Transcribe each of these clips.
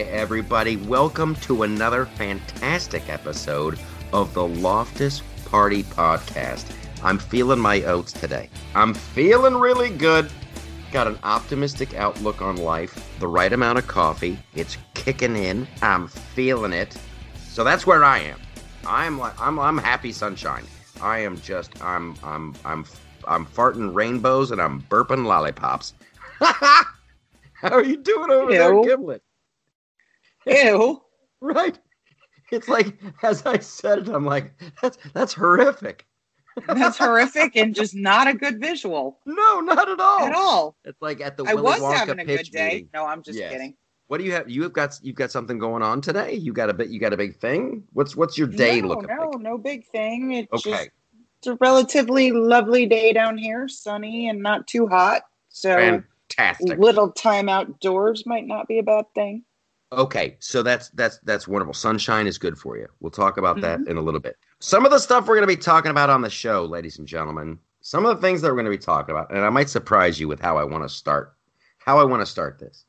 the morning to you, everybody. Welcome to another fantastic episode of the Loftus Party Podcast. I'm feeling my oats today. I'm feeling really good. Got an optimistic outlook on life, the right amount of coffee. It's kicking in. I'm feeling it. So that's where I am. I'm like I'm I'm happy sunshine. I am just I'm I'm I'm I'm farting rainbows and I'm burping lollipops. How are you doing over Ew. there, Gimlet? Ew. Right. It's like as I said it, I'm like, that's that's horrific. That's horrific and just not a good visual No, not at all. at all. It's like at the I Willy was Wonka having a pitch good day. meeting. No, I'm just Yes. kidding. What do you have? You have got you've got something going on today. You got a bit. You got a big thing. What's what's your day no, looking no, like? no big thing. It's Okay. just it's a relatively lovely day down here, sunny and not too hot. So Fantastic. little time outdoors might not be a bad thing. Okay, so that's that's that's wonderful. Sunshine is good for you. We'll talk about that Mm-hmm. in a little bit. Some of the stuff we're going to be talking about on the show, ladies and gentlemen. Some of the things that we're going to be talking about, and I might surprise you with how I want to start. How I want to start this.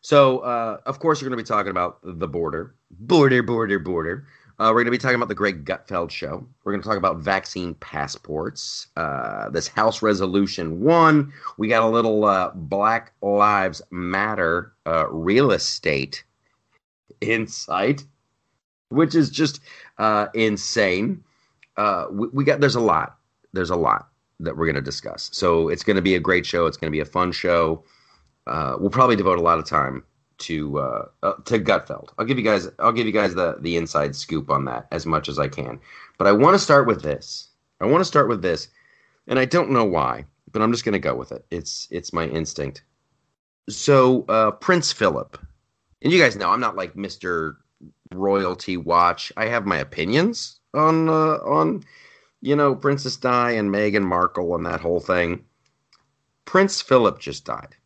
So, uh, of course, we're going to be talking about the border, border, border, border. Uh, we're going to be talking about the Greg Gutfeld show. We're going to talk about vaccine passports. Uh, this House Resolution One. We got a little uh, Black Lives Matter uh, real estate insight, which is just uh, insane. Uh, we, we got there's a lot. There's a lot that we're going to discuss. So it's going to be a great show. It's going to be a fun show. Uh, we'll probably devote a lot of time to uh, uh, to Gutfeld. I'll give you guys I'll give you guys the the inside scoop on that as much as I can. But I want to start with this. I want to start with this, and I don't know why, but I'm just going to go with it. It's it's my instinct. So uh, Prince Philip, and you guys know I'm not like Mister Royalty Watch. I have my opinions on uh, on you know Princess Di and Meghan Markle and that whole thing. Prince Philip just died.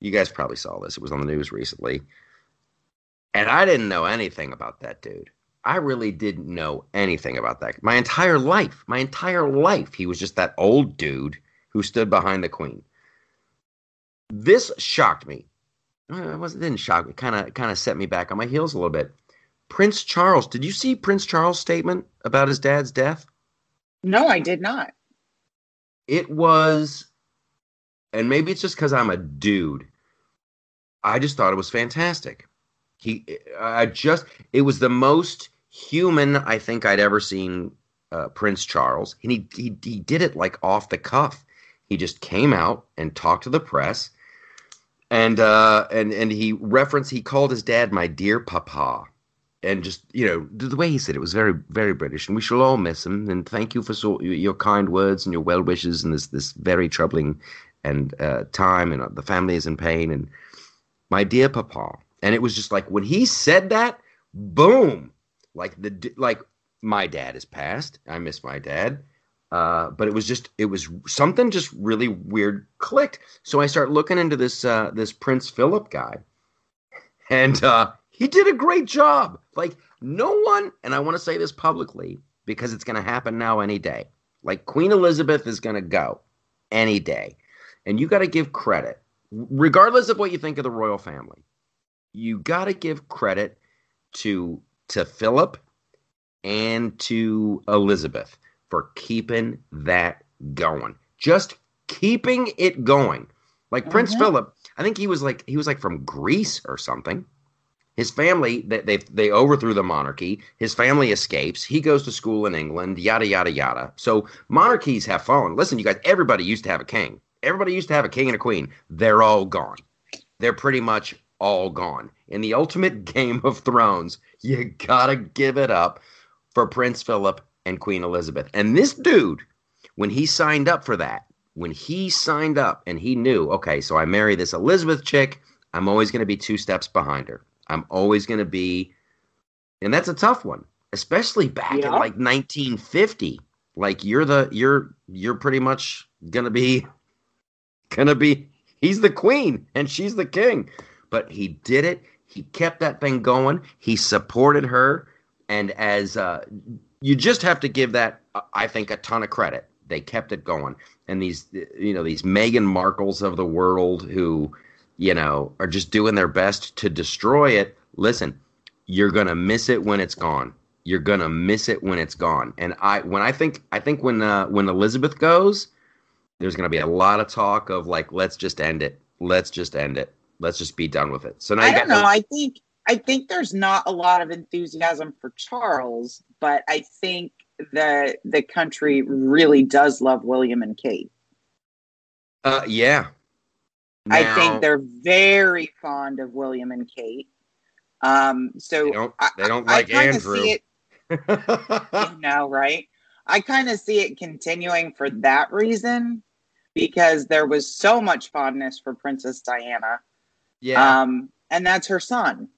You guys probably saw this. It was on the news recently. And I didn't know anything about that dude. I really didn't know anything about that. My entire life, my entire life, he was just that old dude who stood behind the queen. This shocked me. It wasn't didn't shock me. Kind of kind of set me back on my heels a little bit. Prince Charles, did you see Prince Charles' statement about his dad's death? No, I did not. it was and maybe it's just because i'm a dude i just thought it was fantastic he i just it was the most human i think i'd ever seen uh, prince charles and he, he he did it like off the cuff he just came out and talked to the press and uh and and he referenced he called his dad my dear papa. And just you know the way he said it was very very british. And we shall all miss him. And thank you for so, your kind words and your well wishes in this this very troubling and uh, time. And uh, the family is in pain. And my dear papa. And it was just like when he said that boom! Like the like my dad is passed. I miss my dad uh, but it was just it was something just really weird clicked so i start looking into this uh, this prince philip guy and uh, he did a great job. Like no one, and I want to say this publicly because it's going to happen now any day. Like Queen Elizabeth is going to go any day, and you got to give credit, regardless of what you think of the royal family. You got to give credit to to Philip and to Elizabeth for keeping that going. Just keeping it going. Like Prince Mhm. Philip, I think he was like he was like from Greece or something. His family they, they they overthrew the monarchy. His family escapes. He goes to school in England. Yada yada yada. So monarchies have fallen. Listen, you guys. Everybody used to have a king. Everybody used to have a king and a queen. They're all gone. They're pretty much all gone. In the ultimate Game of Thrones, you gotta give it up for Prince Philip and Queen Elizabeth. And this dude, when he signed up for that, when he signed up and he knew, okay, so I marry this Elizabeth chick, I'm always going to be two steps behind her. I'm always going to be, and that's a tough one, especially back in like 1950. Like you're the you're you're pretty much gonna be gonna be he's the queen and she's the king. But he did it. He kept that thing going. He supported her, and as uh, you just have to give that, I think, a ton of credit. They kept it going, and these, you know, these Meghan Markles of the world who, you know, are just doing their best to destroy it, listen, you're gonna miss it when it's gone. You're gonna miss it when it's gone. And I when I think I think when uh, when Elizabeth goes, there's gonna be a lot of talk of like, let's just end it. Let's just end it. Let's just be done with it. So now I you don't got know. I think I think there's not a lot of enthusiasm for Charles, but I think the the country really does love William and Kate. uh, yeah. I think they're very fond of William and Kate. Um, so they don't they don't I like kinda Andrew. See it, you know, right? I kind of see it continuing for that reason because there was so much fondness for Princess Diana. yeah. Um, and that's her son.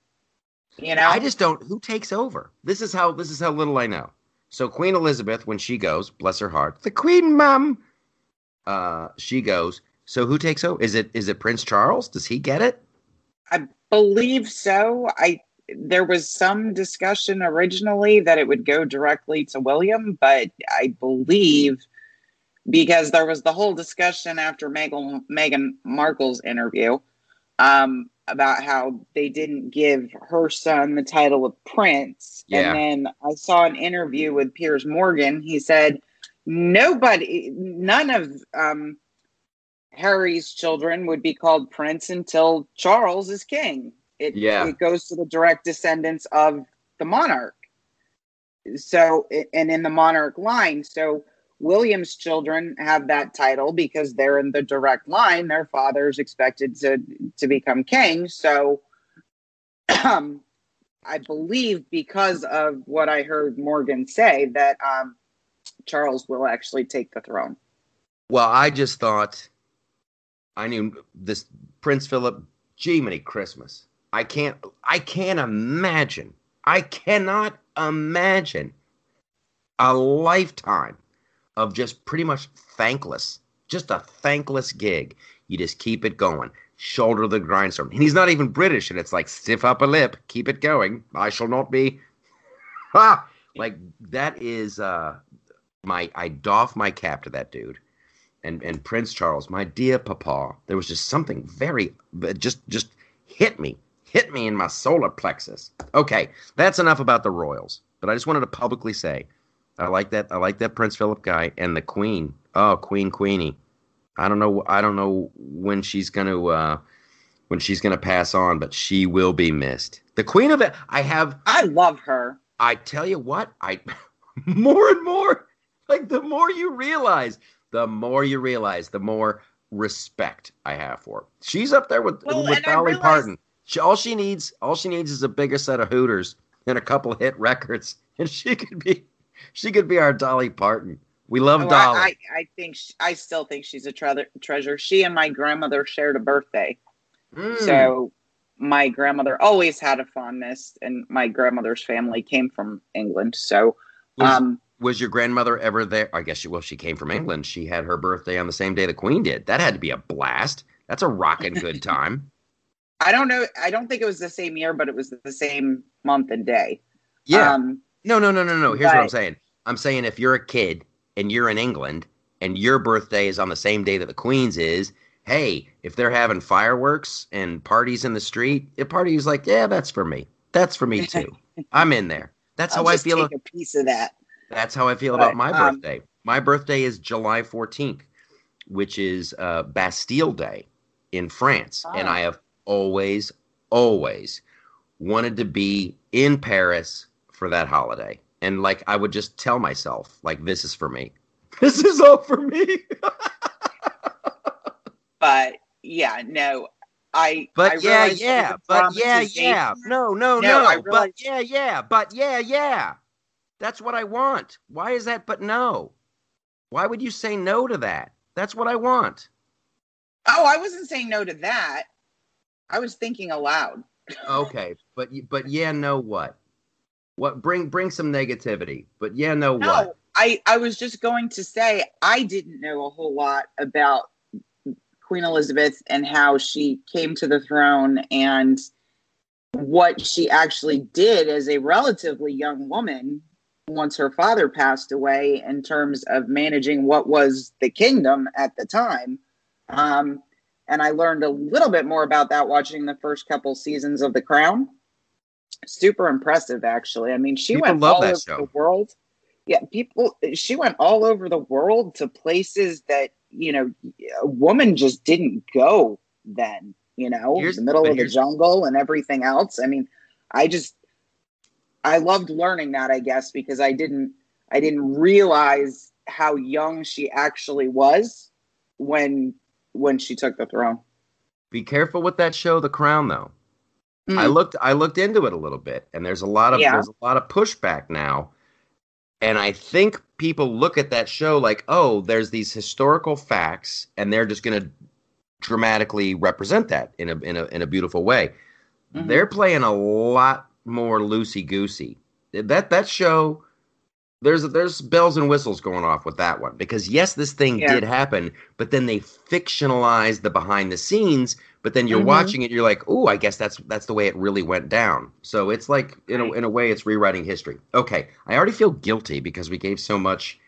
You know, I just don't. Who takes over? This is how. This is how little I know. So Queen Elizabeth, when she goes, bless her heart, the Queen Mum, uh, she goes. So who takes over? Is it is it Prince Charles? Does he get it? I believe so. I there was some discussion originally that it would go directly to William, but I believe because there was the whole discussion after Meghan, Meghan Markle's interview um, about how they didn't give her son the title of prince. Yeah. And then I saw an interview with Piers Morgan. He said nobody, none of um, Harry's children would be called prince until Charles is king. It, Yeah. it goes to the direct descendants of the monarch. So, and in the monarch line, so William's children have that title because they're in the direct line. Their father's expected to to become king. So, um, I believe because of what I heard Morgan say that um, Charles will actually take the throne. Well, I just thought I knew this Prince Philip. Gee, many Christmas. I can't. I can't imagine. I cannot imagine a lifetime of just pretty much thankless, just a thankless gig. You just keep it going, shoulder the grindstone. And he's not even British, and it's like stiff upper lip, keep it going. I shall not be. Ha! Like that is uh my. I doff my cap to that dude and and Prince Charles, my dear papa, there was just something very just just hit me, hit me in my solar plexus. Okay, that's enough about the royals. But I just wanted to publicly say, I like that. I like that Prince Philip guy and the Queen. Oh, Queen Queenie. I don't know. I don't know when she's gonna uh, when she's gonna pass on, but she will be missed. The Queen of it. I have I love her. I tell you what, I more and more like the more you realize, the more you realize, the more respect I have for her. She's up there with Well, with Dolly realize- Parton. She, all she needs, all she needs is a bigger set of Hooters and a couple hit records, and she could be, she could be our Dolly Parton. We love Oh, Dolly. I, I, I think sh I still think she's a tre- treasure. She and my grandmother shared a birthday, Mm. so my grandmother always had a fondness, and my grandmother's family came from England. So, was, um, was your grandmother ever there? I guess she well, she came from England. She had her birthday on the same day the Queen did. That had to be a blast. That's a rocking good time. I don't know. I don't think it was the same year, but it was the same month and day. Yeah. Um, No, no, no, no, no. Here's what I'm saying. I'm saying if you're a kid and you're in England and your birthday is on the same day that the Queen's is, hey, if they're having fireworks and parties in the street, a party is like, yeah, that's for me. That's for me too. I'm in there. That's I'll how I feel. take a piece of that. That's how I feel But, about my um, birthday. My birthday is July 14th, which is uh, Bastille Day in France, and Ah. I have always, always wanted to be in Paris for that holiday. And like, I would just tell myself, like, this is for me. This is all for me. But yeah, no, I. But I yeah, yeah, but yeah, yeah. No, no, No, no. I but yeah, yeah, but yeah, yeah. That's what I want. Why is that but no? Why would you say no to that? That's what I want. Oh, I wasn't saying no to that. I was thinking aloud. Okay, but but yeah, no what? What bring bring some negativity. But yeah, no, No, what? I, I was just going to say I didn't know a whole lot about Queen Elizabeth and how she came to the throne and what she actually did as a relatively young woman once her father passed away in terms of managing what was the kingdom at the time. Um, and I learned a little bit more about that watching the first couple seasons of The Crown. Super impressive, actually. I mean, she People went all over show. the world. Yeah, people. She went all over the world to places that you know a woman just didn't go then. You know, Here's- the middle of the jungle and everything else. I mean, I just I loved learning that. I guess because I didn't I didn't realize how young she actually was when when she took the throne. Be careful with that show, The Crown, though. Mm. I looked I looked into it a little bit, and there's a lot of Yeah. there's a lot of pushback now. And I think people look at that show like, oh, there's these historical facts, and they're just going to dramatically represent that in a in a in a beautiful way. Mhm. They're playing a lot more loosey goosey. That that show, there's there's bells and whistles going off with that one because yes, this thing Yeah. did happen, but then they fictionalized the behind the scenes. But then you're Mhm. watching it, you're like, oh, I guess that's that's the way it really went down. So it's like in a in a way, it's rewriting history. Okay, I already feel guilty because we gave so much.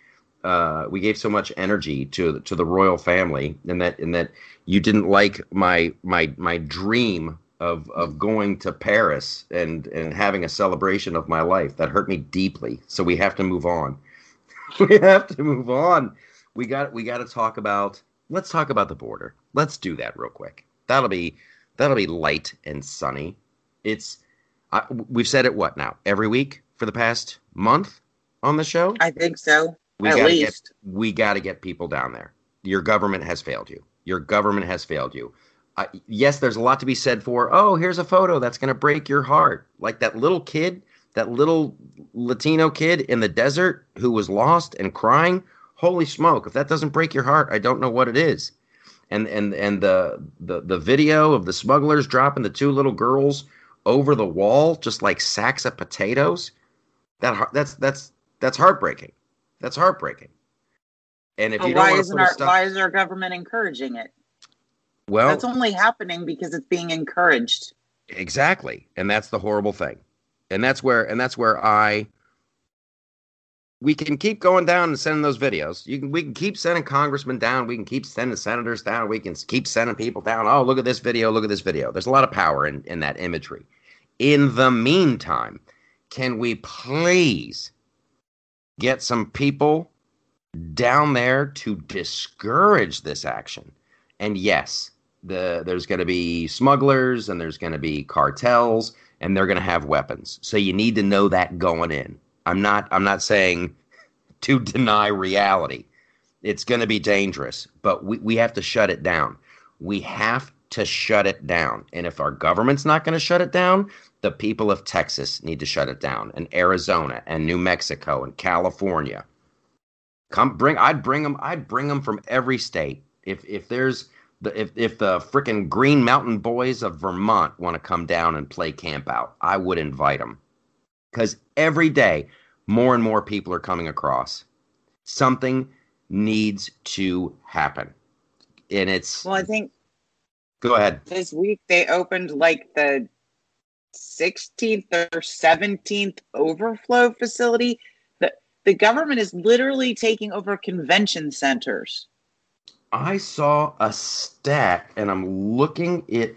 Uh, we gave so much energy to to the royal family, and that and that you didn't like my my my dream of of going to Paris and and having a celebration of my life. That hurt me deeply. So we have to move on. we have to move on. We got we got to talk about. Let's talk about the border. Let's do that real quick. That'll be that'll be light and sunny. It's I, we've said it what now every week for the past month on the show. I think so. We At gotta least. get we got to get people down there. Your government has failed you. Your government has failed you. I, yes, there's a lot to be said for. Oh, here's a photo that's going to break your heart, like that little kid, that little Latino kid in the desert who was lost and crying. Holy smoke! If that doesn't break your heart, I don't know what it is. And and and the the the video of the smugglers dropping the two little girls over the wall, just like sacks of potatoes. That that's that's that's heartbreaking. That's heartbreaking. And if you don't why isn't our stuff, why is our government encouraging it? Well, That's only happening because it's being encouraged. exactly, and that's the horrible thing, and that's where and that's where I. We can keep going down and sending those videos. You can we can keep sending congressmen down. We can keep sending senators down. We can keep sending people down. Oh, look at this video. Look at this video. There's a lot of power in in that imagery. In the meantime, can we please get some people down there to discourage this action? And yes, the there's going to be smugglers and there's going to be cartels and they're going to have weapons. So you need to know that going in. I'm not I'm not saying to deny reality. It's going to be dangerous, but we, we have to shut it down. We have to shut it down. And if our government's not going to shut it down, the people of Texas need to shut it down, and Arizona, and New Mexico, and California. Come bring. I'd bring them. I'd bring them from every state. If if there's the if if the frickin' Green Mountain Boys of Vermont want to come down and play camp out, I would invite them. Because every day, more and more people are coming across. Something needs to happen, and it's. Well, I think Go ahead. this week they opened like the 16th or 17th overflow facility. The, the government is literally taking over convention centers. I saw a stat and I'm looking it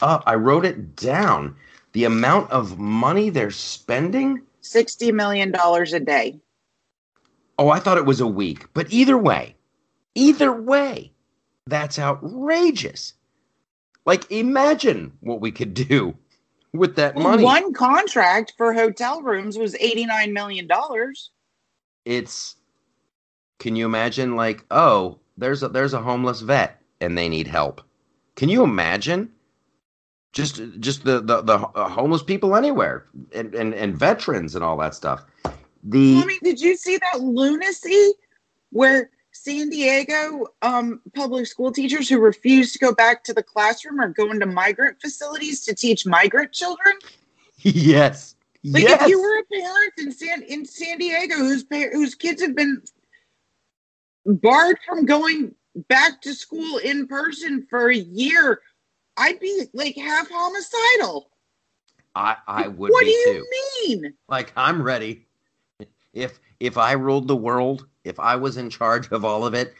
up. I wrote it down. The amount of money they're spending. $60 million a day. Oh, I thought it was a week. But either way, either way, that's outrageous. Like, imagine what we could do with that money. One contract for hotel rooms was $89 million. It's. Can you imagine? Like, oh, there's a there's a homeless vet and they need help. Can you imagine? Just just the the, the uh, homeless people anywhere and, and and veterans and all that stuff. The mean, did you see that lunacy where San Diego um, public school teachers who refuse to go back to the classroom are going to migrant facilities to teach migrant children? yes, Like yes. if you were a parent in San in San Diego whose whose kids have been barred from going back to school in person for a year, I'd be like half homicidal. I I would what be do you too. mean? Like I'm ready. If if I ruled the world, if I was in charge of all of it,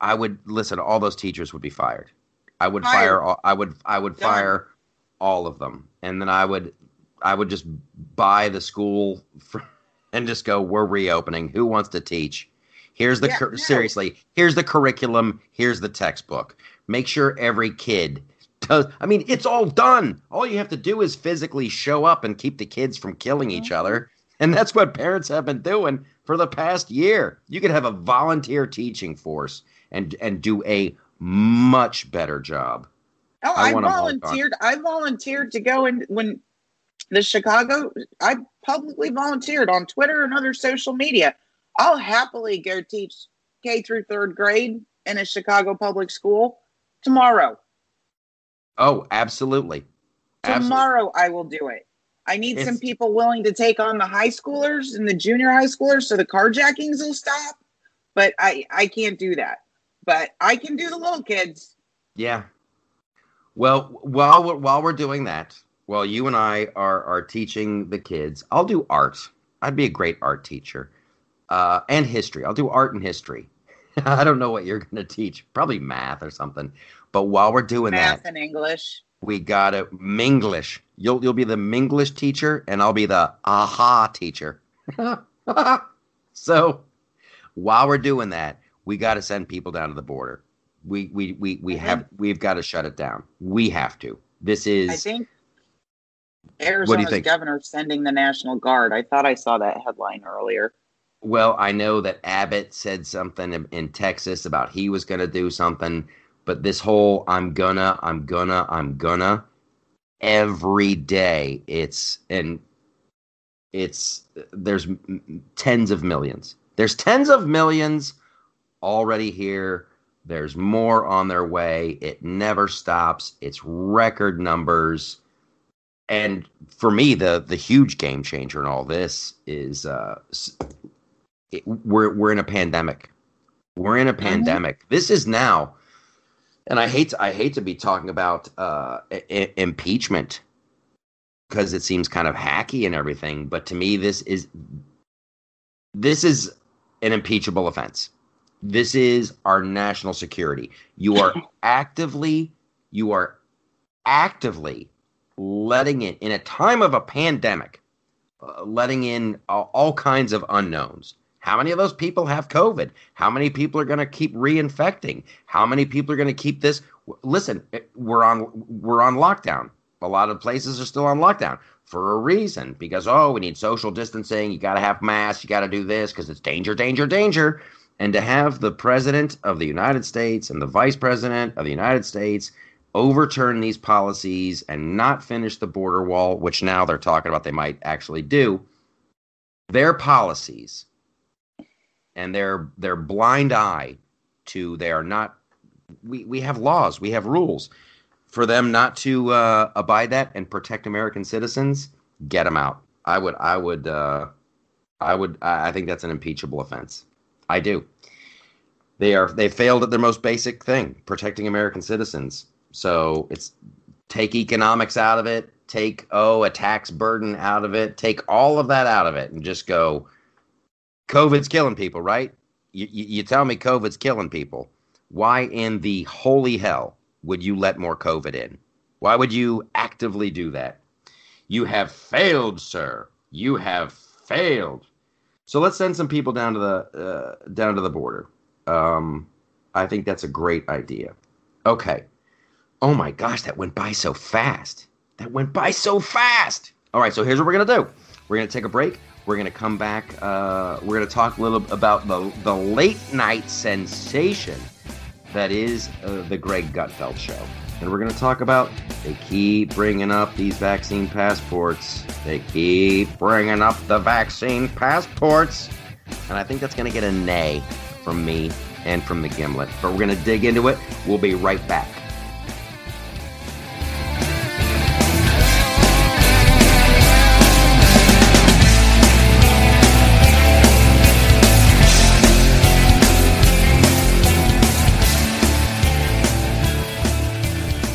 I would listen. All those teachers would be fired. I would Fire. fire. all, I would I would Done. fire all of them, and then I would I would just buy the school for, and just go. We're reopening. Who wants to teach? Here's the Yeah, cur- no. seriously. Here's the curriculum. Here's the textbook. Make sure every kid does. I mean, it's all done. All you have to do is physically show up and keep the kids from killing each Mhm. other. And that's what parents have been doing for the past year. You could have a volunteer teaching force and and do a much better job. Oh, I I, want 'em all gone. volunteered. I volunteered to go in when the Chicago. I publicly volunteered on Twitter and other social media. I'll happily go teach K through third grade in a Chicago public school tomorrow. Oh, absolutely. Absolutely. Tomorrow, I will do it. I need some people willing to take on the high schoolers and the junior high schoolers so the carjackings will stop. But I, I can't do that. But I can do the little kids. Yeah. Well, while we're, while we're doing that, while you and I are are teaching the kids, I'll do art. I'd be a great art teacher, uh, and history. I'll do art and history. I don't know what you're going to teach. Probably math or something. But while we're doing Math that, and English. we got to Minglish. You'll you'll be the Minglish teacher, and I'll be the aha teacher. so while we're doing that, we got to send people down to the border. We we we we have we've got to shut it down. We have to. This is I think Arizona's think? governor sending the National Guard. I thought I saw that headline earlier. Well. I know that Abbott said something in, Texas about he was going to do something, but this whole I'm gonna, I'm gonna, I'm gonna every day. It's and it's there's tens of millions. There's tens of millions already here. There's more on their way. It never stops. It's record numbers. And for me, the the huge game changer in all this is uh, it, we're we're in a pandemic. We're in a pandemic. This is now, and I hate to, I hate to be talking about uh, I- I- impeachment because it seems kind of hacky and everything. But to me, this is this is an impeachable offense. This is our national security. You are actively, you are actively letting in, in a time of a pandemic, uh, letting in all, all kinds of unknowns. How many of those people have COVID? How many people are going to keep reinfecting? How many people are going to keep this? Listen, eh, we're on we're on lockdown. A lot of places are still on lockdown for a reason because oh, we need social distancing. You got to have masks. You got to do this because it's danger, danger, danger. And to have the president of the United States and the vice president of the United States overturn these policies and not finish the border wall, which now they're talking about they might actually do, their policies and their their blind eye to they are not we, we have laws, we have rules. For them not to uh, abide that and protect American citizens, get them out. I would I would uh, I would I I think that's an impeachable offense. I do. They are they failed at their most basic thing, protecting American citizens. So it's take economics out of it, take oh a tax burden out of it, take all of that out of it, and just go. COVID's killing people, right? You, you, you tell me COVID's killing people. Why in the holy hell would you let more COVID in? Why would you actively do that? You have failed, sir. You have failed. So let's send some people down to the uh, down to the border. Um, I think that's a great idea. Okay. Oh my gosh, that went by so fast. That went by so fast. All right, so here's what we're gonna do. We're gonna take a break. We're gonna come back. Uh, we're gonna talk a little about the the late night sensation that is uh, the Greg Gutfeld show, and we're gonna talk about they keep bringing up these vaccine passports. They keep bringing up the vaccine passports, and I think that's gonna get a nay from me and from the Gimlet. But we're gonna dig into it. We'll be right back.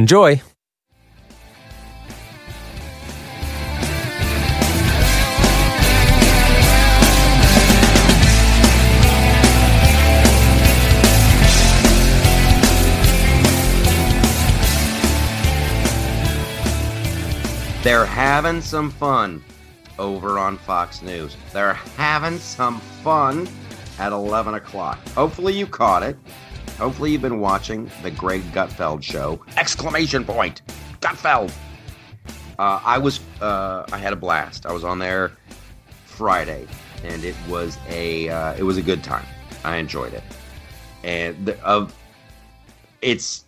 Enjoy! They're having some fun over on Fox News. They're having some fun at 11 o'clock. Hopefully you caught it. Hopefully you've been watching the Greg Gutfeld show. Exclamation point! Gutfeld! Uh, I was, uh, I had a blast. I was on there Friday, and it was a, uh, it was a good time. I enjoyed it, and the, of, it's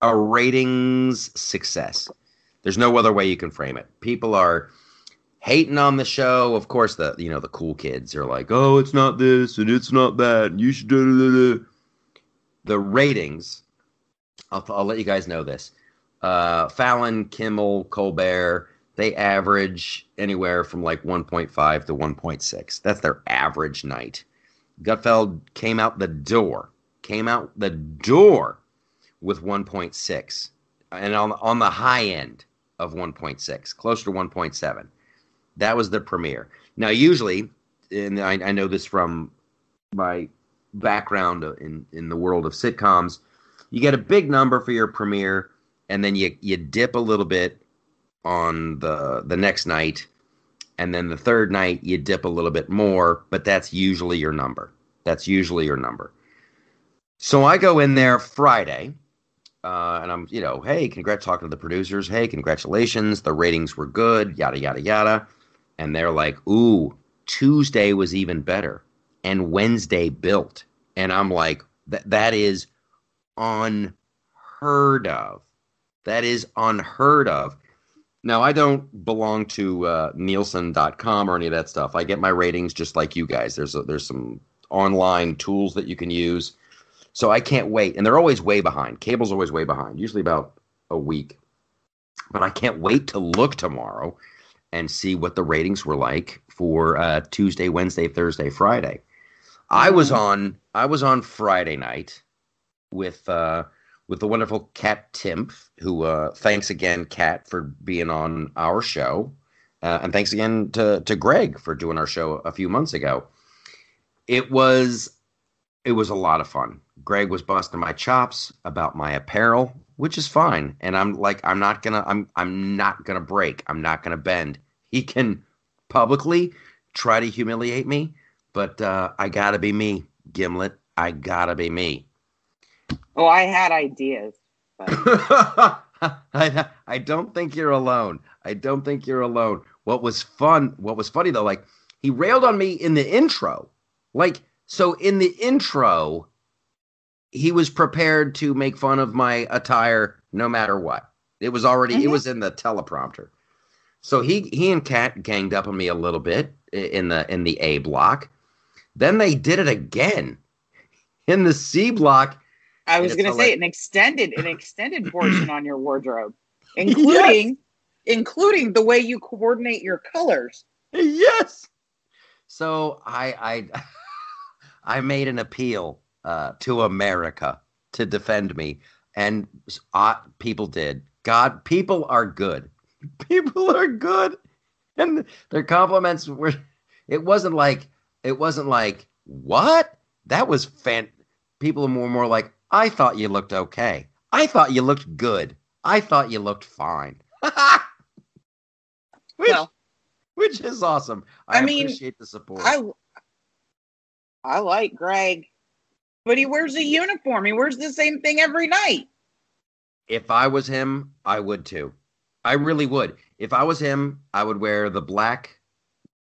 a ratings success. There's no other way you can frame it. People are hating on the show. Of course, the you know the cool kids are like, "Oh, it's not this and it's not that. And you should do the ratings." I'll, I'll let you guys know this. Uh, Fallon, Kimmel, Colbert, they average anywhere from like 1.5 to 1.6. That's their average night. Gutfeld came out the door, came out the door with 1.6, and on on the high end of 1.6, closer to 1.7. That was the premiere. Now, usually, and I, I know this from my background in in the world of sitcoms, you get a big number for your premiere, and then you you dip a little bit on the the next night, and then the third night you dip a little bit more, but that's usually your number. That's usually your number. So I go in there Friday uh, and I'm, you know, hey, congrats talking to the producers. Hey, congratulations. The ratings were good, yada, yada, yada. And they're like, ooh, Tuesday was even better. And Wednesday built. And I'm like, that that is unheard of. That is unheard of. Now, I don't belong to uh, Nielsen.com or any of that stuff. I get my ratings just like you guys. There's a, there's some online tools that you can use so I can't wait. And they're always way behind. Cable's always way behind, usually about a week. But I can't wait to look tomorrow and see what the ratings were like for uh, Tuesday, Wednesday, Thursday, Friday. I was on I was on Friday night with uh, with the wonderful Kat Timpf, who uh, thanks again, Kat, for being on our show. Uh, and thanks again to, to Greg for doing our show a few months ago. It was it was a lot of fun. Greg was busting my chops about my apparel, which is fine. And I'm like, I'm not gonna, I'm, I'm not gonna break. I'm not gonna bend. He can publicly try to humiliate me, but uh, I gotta be me, Gimlet. I gotta be me. Oh, I had ideas. I, I don't think you're alone. I don't think you're alone. What was fun? What was funny though? Like he railed on me in the intro. Like so in the intro, he was prepared to make fun of my attire no matter what. It was already mm-hmm. it was in the teleprompter. So he he and Kat ganged up on me a little bit in the in the A block. Then they did it again in the C block. I was going to say an extended an extended portion on your wardrobe, including yes. including the way you coordinate your colors. Yes. So I I I made an appeal uh, to America to defend me, and uh, people did. God, people are good. People are good, and their compliments were. It wasn't like it wasn't like what that was fan. People were more more like, I thought you looked okay. I thought you looked good. I thought you looked fine. which, well, which is awesome. I, I mean, appreciate the support. I I like Greg. But he wears a uniform. He wears the same thing every night. If I was him, I would too. I really would. if I was him, I would wear the black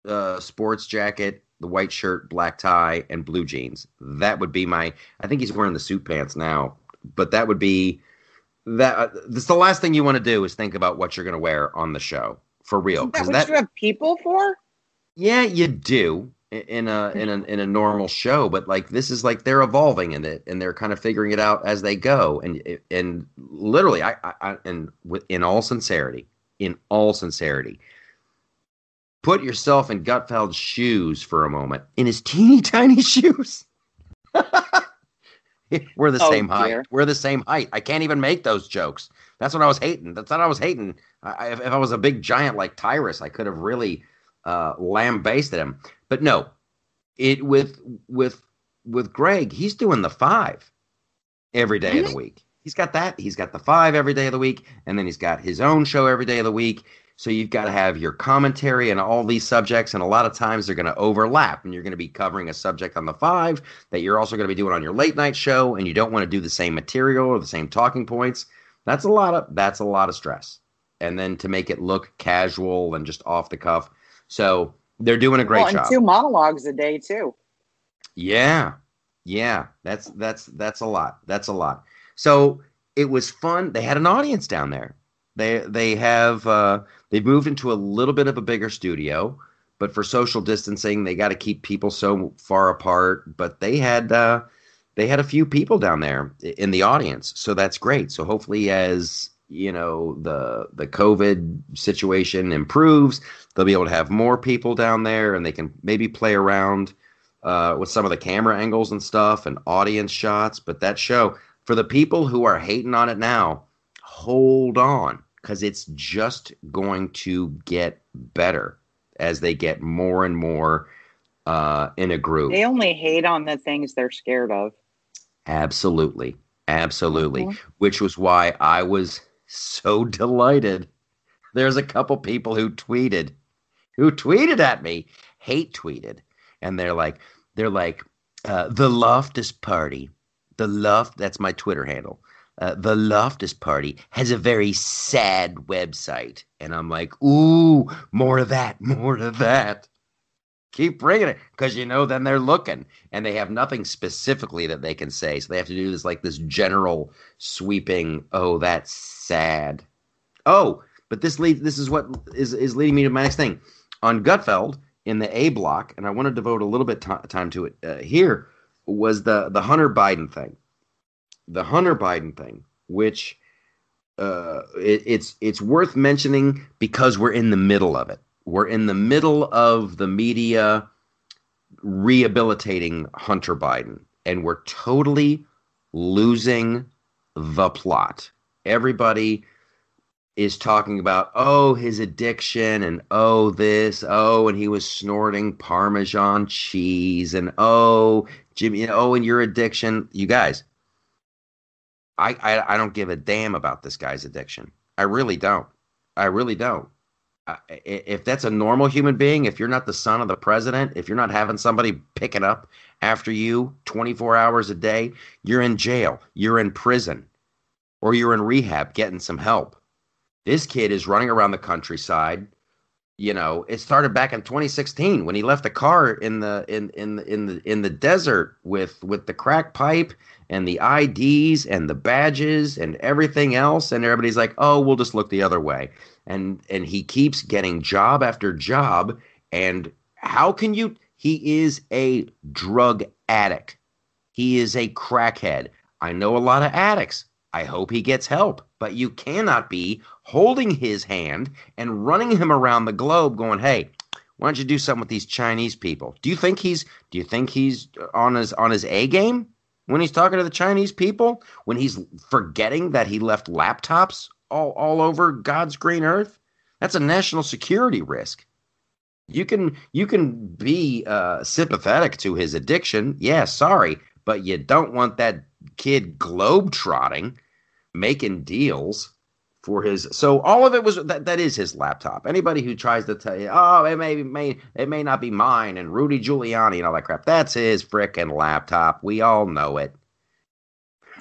uh, sports jacket, the white shirt, black tie, and blue jeans. That would be my. I think he's wearing the suit pants now, but that would be that. Uh, this the last thing you want to do is think about what you're going to wear on the show for real. Is that Because what that, you have people for? yeah, you do in a in a in a normal show, but like this is like they're evolving in it and they're kind of figuring it out as they go. And and literally, I, I, I and in all sincerity, in all sincerity, put yourself in Gutfeld's shoes for a moment. In his teeny tiny shoes. We're the Oh, same height. dear. We're the same height. I can't even make those jokes. That's what I was hating. That's what I was hating. I, if, if I was a big giant like Tyrus, I could have really uh, lambasted him. But no, it with with with Greg, he's doing the five every day of the week. He's got that. He's got the five every day of the week, and then he's got his own show every day of the week. So you've got to have your commentary and all these subjects, and a lot of times they're going to overlap, and you're going to be covering a subject on the five that you're also going to be doing on your late night show, and you don't want to do the same material or the same talking points. That's a lot of that's a lot of stress, and then to make it look casual and just off the cuff. So they're doing a great well, and job. two monologues a day too. Yeah. Yeah. That's that's that's a lot. That's a lot. So it was fun. They had an audience down there. They they have uh they've moved into a little bit of a bigger studio, but for social distancing, they got to keep people so far apart. But they had uh they had a few people down there in the audience. So that's great. So hopefully as you know the the COVID situation improves, they'll be able to have more people down there and they can maybe play around uh, with some of the camera angles and stuff and audience shots. But that show, for the people who are hating on it now, hold on because it's just going to get better as they get more and more uh, in a group. They only hate on the things they're scared of. Absolutely. Absolutely. Mhm. Which was why I was so delighted. There's a couple people who tweeted, who tweeted at me, hate tweeted. And they're like, they're like, uh, the Loftus Party, the Loft, that's my Twitter handle. Uh, the Loftus Party has a very sad website. And I'm like, ooh, more of that, more of that. Keep bringing it because you know then they're looking and they have nothing specifically that they can say. So they have to do this like this general sweeping, oh, that's sad. Oh, but this lead this is what is is leading me to my next thing. On Gutfeld in the A block, and I want to devote a little bit ti time to it uh, here, was the the Hunter Biden thing. The Hunter Biden thing, which uh, it, it's it's worth mentioning because we're in the middle of it. We're in the middle of the media rehabilitating Hunter Biden, and we're totally losing the plot. Everybody is talking about oh his addiction and oh this oh and he was snorting parmesan cheese and oh Jimmy oh and your addiction you guys I, I I don't give a damn about this guy's addiction. I really don't. I really don't. If that's a normal human being if you're not the son of the president if you're not having somebody picking up after you 24 hours a day you're in jail. You're in prison or you're in rehab getting some help. This kid is running around the countryside. You know, it started back in 2016 when he left the car in the in in in the in the desert with with the crack pipe and the IDs and the badges and everything else and everybody's like, "Oh, we'll just look the other way." And and he keeps getting job after job and how can you he is a drug addict. He is a crackhead. I know a lot of addicts. I hope he gets help, but you cannot be holding his hand and running him around the globe going, "Hey, why don't you do something with these Chinese people?" Do you think he's do you think he's on his on his A game when he's talking to the Chinese people? When he's forgetting that he left laptops all all over God's green earth? That's a national security risk. You can you can be uh, sympathetic to his addiction. Yeah, sorry, but you don't want that kid globe trotting, making deals for his. So all of it was that that is his laptop. Anybody who tries to tell you, oh, it may be, may it may not be mine and Rudy Giuliani and all that crap, that's his frickin' laptop. We all know it.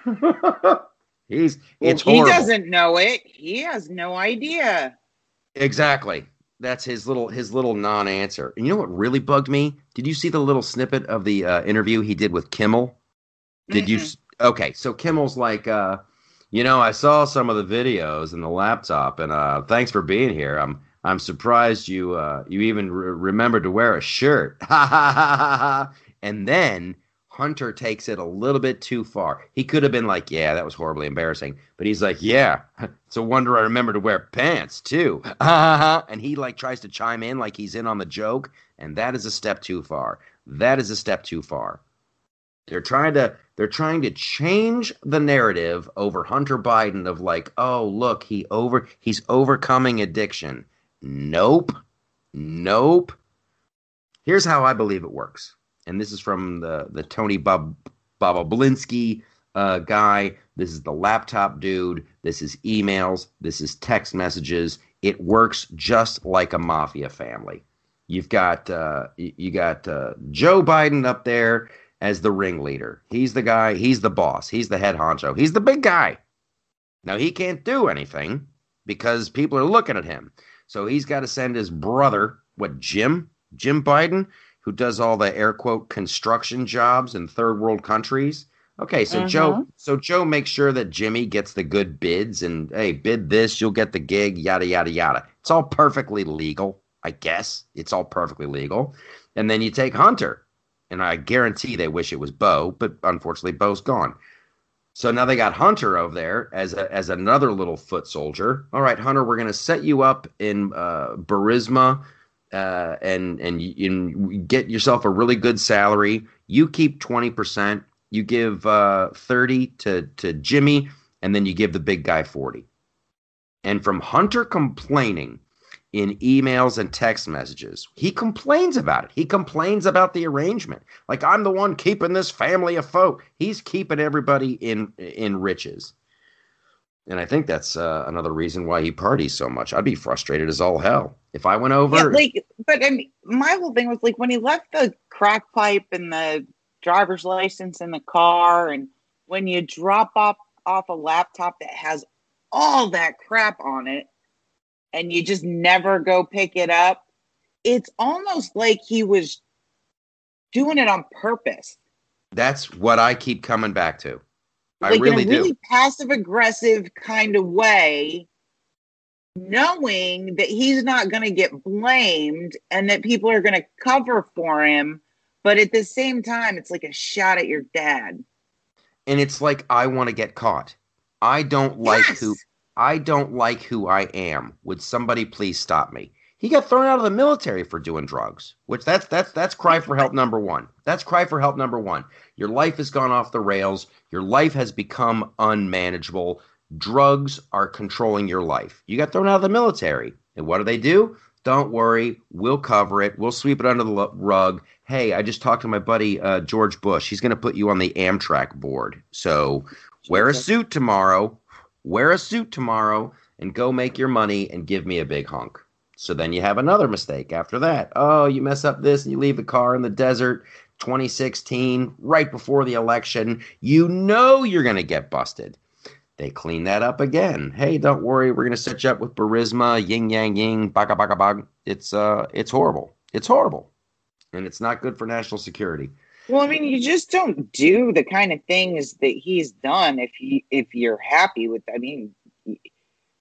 He's it's he horrible. doesn't know it. He has no idea. Exactly. That's his little his little non-answer. And you know what really bugged me? Did you see the little snippet of the uh, interview he did with Kimmel? Did you? Mm-mm. s- Okay, so Kimmel's like, uh, you know, I saw some of the videos in the laptop, and uh, thanks for being here. I'm I'm surprised you uh, you even re- remembered to wear a shirt. And then Hunter takes it a little bit too far. He could have been like, yeah, that was horribly embarrassing, but he's like, yeah, it's a wonder I remember to wear pants too. And he like tries to chime in like he's in on the joke, and that is a step too far. That is a step too far. They're trying to they're trying to change the narrative over Hunter Biden of like, oh look, he over he's overcoming addiction. Nope. Nope. Here's how I believe it works. And this is from the the Tony Bob Bobulinski uh, guy. This is the laptop dude. This is emails. This is text messages. It works just like a mafia family. You've got uh, you got uh, Joe Biden up there as the ringleader. He's the guy. He's the boss. He's the head honcho. He's the big guy. Now he can't do anything because people are looking at him. So he's got to send his brother, what Jim, Jim Biden, who does all the air quote construction jobs in third world countries. Okay, so Joe, Mhm. so Joe makes sure that Jimmy gets the good bids, and hey, bid this, you'll get the gig, yada yada yada. It's all perfectly legal, I guess. It's all perfectly legal. And then you take Hunter, and I guarantee they wish it was Beau, but unfortunately, Beau's gone. So now they got Hunter over there as a, as another little foot soldier. All right, Hunter, we're going to set you up in uh, Burisma, uh, and and you, get yourself a really good salary. You keep twenty percent. You give uh, thirty to to Jimmy, and then you give the big guy forty. And from Hunter complaining in emails and text messages, he complains about it. He complains about the arrangement. Like I'm the one keeping this family afloat. He's keeping everybody in in riches. And I think that's uh, another reason why he parties so much. I'd be frustrated as all hell if I went over. Yeah, like, but I mean, my whole thing was like when he left the crack pipe and the driver's license in the car, and when you drop off off a laptop that has all that crap on it, and you just never go pick it up, it's almost like he was doing it on purpose. that's what I keep coming back to. I like really in a really do. passive aggressive kind of way, knowing that he's not going to get blamed and that people are going to cover for him. But at the same time, it's like a shot at your dad. And it's like I want to get caught. I don't like Yes. who I don't like who I am. Would somebody please stop me? He got thrown out of the military for doing drugs, which that's that's that's cry for help number 1. That's cry for help number 1. Your life has gone off the rails. Your life has become unmanageable. Drugs are controlling your life. You got thrown out of the military. And what do they do? Don't worry, we'll cover it. We'll sweep it under the rug. Hey, I just talked to my buddy uh, George Bush. He's going to put you on the Amtrak board. So wear a suit tomorrow. Wear a suit tomorrow and go make your money and give me a big hunk. So then you have another mistake after that. Oh, you mess up this and you leave the car in the desert 2016, right before the election. You know you're going to get busted. They clean that up again. Hey, don't worry, we're going to set you up with Burisma, Yin Yang Ying, Baka Baka Bag. It's uh it's horrible. It's horrible. And it's not good for national security. Well, I mean, you just don't do the kind of things that he's done if you if you're happy with. I mean,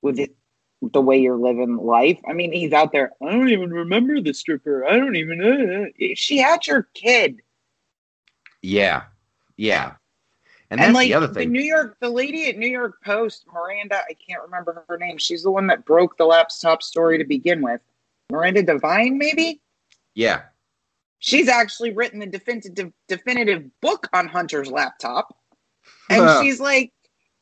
with it, the way you're living life. I mean, he's out there. I don't even remember the stripper. I don't even know. She had your kid. Yeah. Yeah. And And, that's like the other the thing. New York, the lady at New York Post, Miranda, I can't remember her name. She's the one that broke the laptop story to begin with. Miranda Devine, maybe. yeah. She's actually written the definitive definitive book on Hunter's laptop, and Huh. she's like,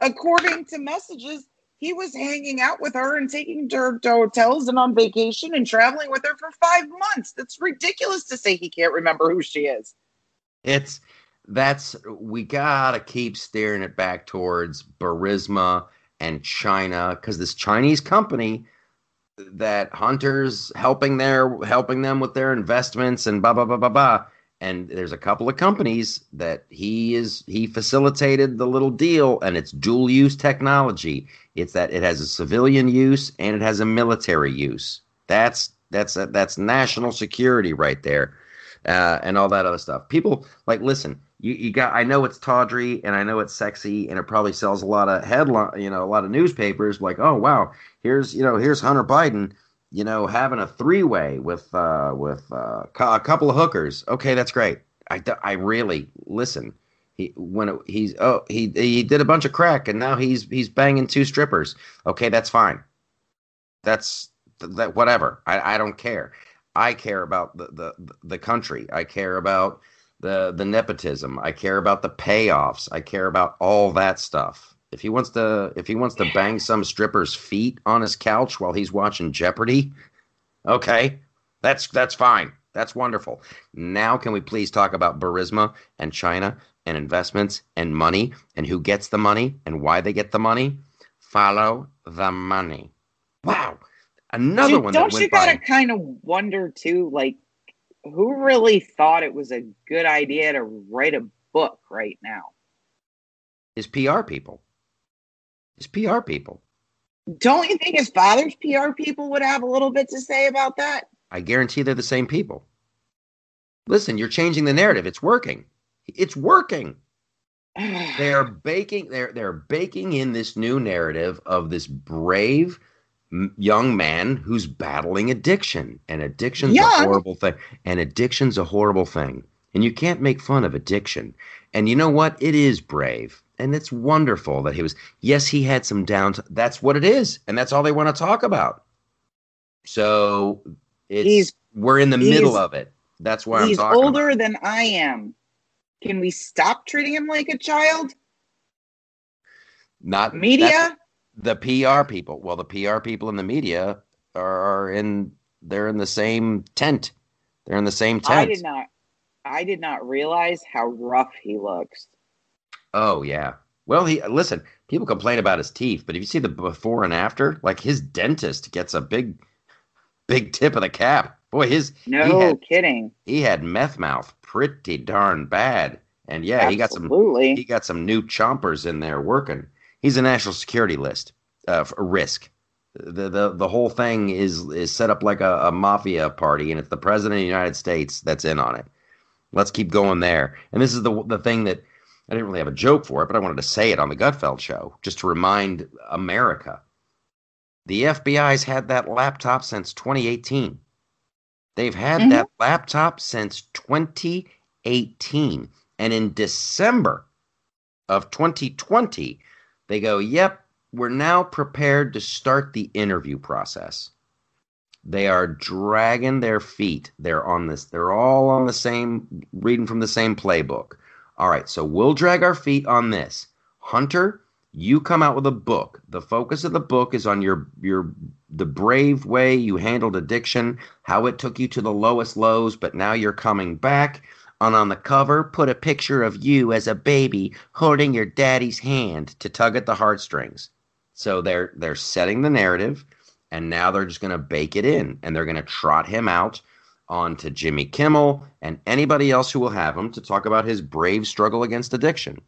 according to messages, he was hanging out with her and taking her to hotels and on vacation and traveling with her for five months. That's ridiculous to say he can't remember who she is. It's that's we gotta keep steering it back towards Burisma and China because this Chinese company that hunters helping their helping them with their investments and blah blah blah blah blah. and there's a couple of companies that he is he facilitated the little deal and it's dual use technology. It's that it has a civilian use and it has a military use. That's that's that's national security right there uh, and all that other stuff. People like listen you, you got i know it's tawdry and i know it's sexy and it probably sells a lot of headline you know a lot of newspapers like oh wow here's you know here's hunter biden you know, having a three way with uh, with uh, a couple of hookers. Okay, that's great. I, I really listen. He when it, he's oh he he did a bunch of crack and now he's he's banging two strippers. Okay, that's fine. That's that whatever. I, I don't care. I care about the, the the country. I care about the the nepotism. I care about the payoffs. I care about all that stuff. If he wants to, if he wants to bang some stripper's feet on his couch while he's watching Jeopardy, okay, that's that's fine. That's wonderful. Now, can we please talk about Burisma and China and investments and money and who gets the money and why they get the money? Follow the money. Wow, another Dude, one. Don't you gotta kind of wonder too, like who really thought it was a good idea to write a book right now? His PR people. His PR people. Don't you think his father's PR people would have a little bit to say about that? I guarantee they're the same people. Listen, you're changing the narrative. It's working. It's working. they're baking they're they're baking in this new narrative of this brave young man who's battling addiction and addiction's young. a horrible thing and addiction's a horrible thing and you can't make fun of addiction. And you know what? It is brave and it's wonderful that he was yes he had some downs that's what it is and that's all they want to talk about. So it's he's, we're in the middle of it. That's why he's i'm talking older about. than i am. Can we stop treating him like a child? Not media the pr people well the pr people in the media are in they're in the same tent they're in the same tent i did not i did not realize how rough he looks Oh yeah. Well, he listen. People complain about his teeth, but if you see the before and after, like his dentist gets a big, big tip of the cap. Boy, his no he had, kidding. He had meth mouth, pretty darn bad. And yeah, Absolutely. he got some. He got some new chompers in there working. He's a national security list uh, risk. The, the the whole thing is is set up like a, a mafia party, and it's the president of the United States that's in on it. Let's keep going there. And this is the the thing that I didn't really have a joke for it, but I wanted to say it on the Gutfeld show just to remind America. The FBI's had that laptop since 2018. They've had mm-hmm. that laptop since 2018. And in December of 2020, they go, Yep, we're now prepared to start the interview process. They are dragging their feet. They're on this, they're all on the same, reading from the same playbook. All right, so we'll drag our feet on this. Hunter, you come out with a book. The focus of the book is on your your the brave way you handled addiction, how it took you to the lowest lows, but now you're coming back. And on the cover, put a picture of you as a baby holding your daddy's hand to tug at the heartstrings. So they're they're setting the narrative, and now they're just going to bake it in, and they're going to trot him out on to Jimmy Kimmel and anybody else who will have him to talk about his brave struggle against addiction.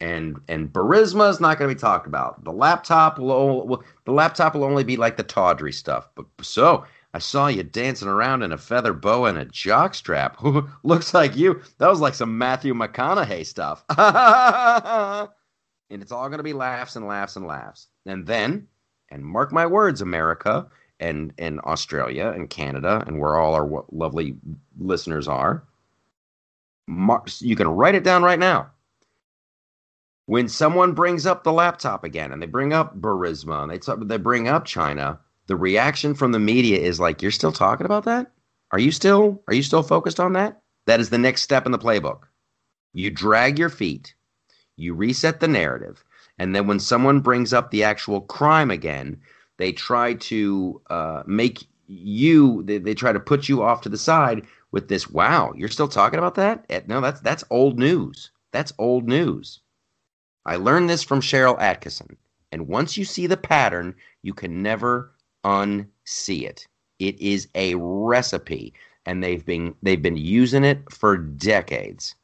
And and Burisma is not going to be talked about. The laptop will, will the laptop will only be like the tawdry stuff. But so I saw you dancing around in a feather boa and a jockstrap. Looks like you. That was like some Matthew McConaughey stuff. and it's all going to be laughs and laughs and laughs. And then, and mark my words, America, and in Australia and Canada and where all our lovely listeners are. You can write it down right now. When someone brings up the laptop again and they bring up Burisma and they talk, they bring up China, the reaction from the media is like, "You're still talking about that? Are you still are you still focused on that?" That is the next step in the playbook. You drag your feet, you reset the narrative, and then when someone brings up the actual crime again, they try to uh, make you they, they try to put you off to the side with this wow you're still talking about that eh, no that's that's old news that's old news i learned this from Sharyl Attkisson. and once you see the pattern you can never unsee it it is a recipe and they've been they've been using it for decades.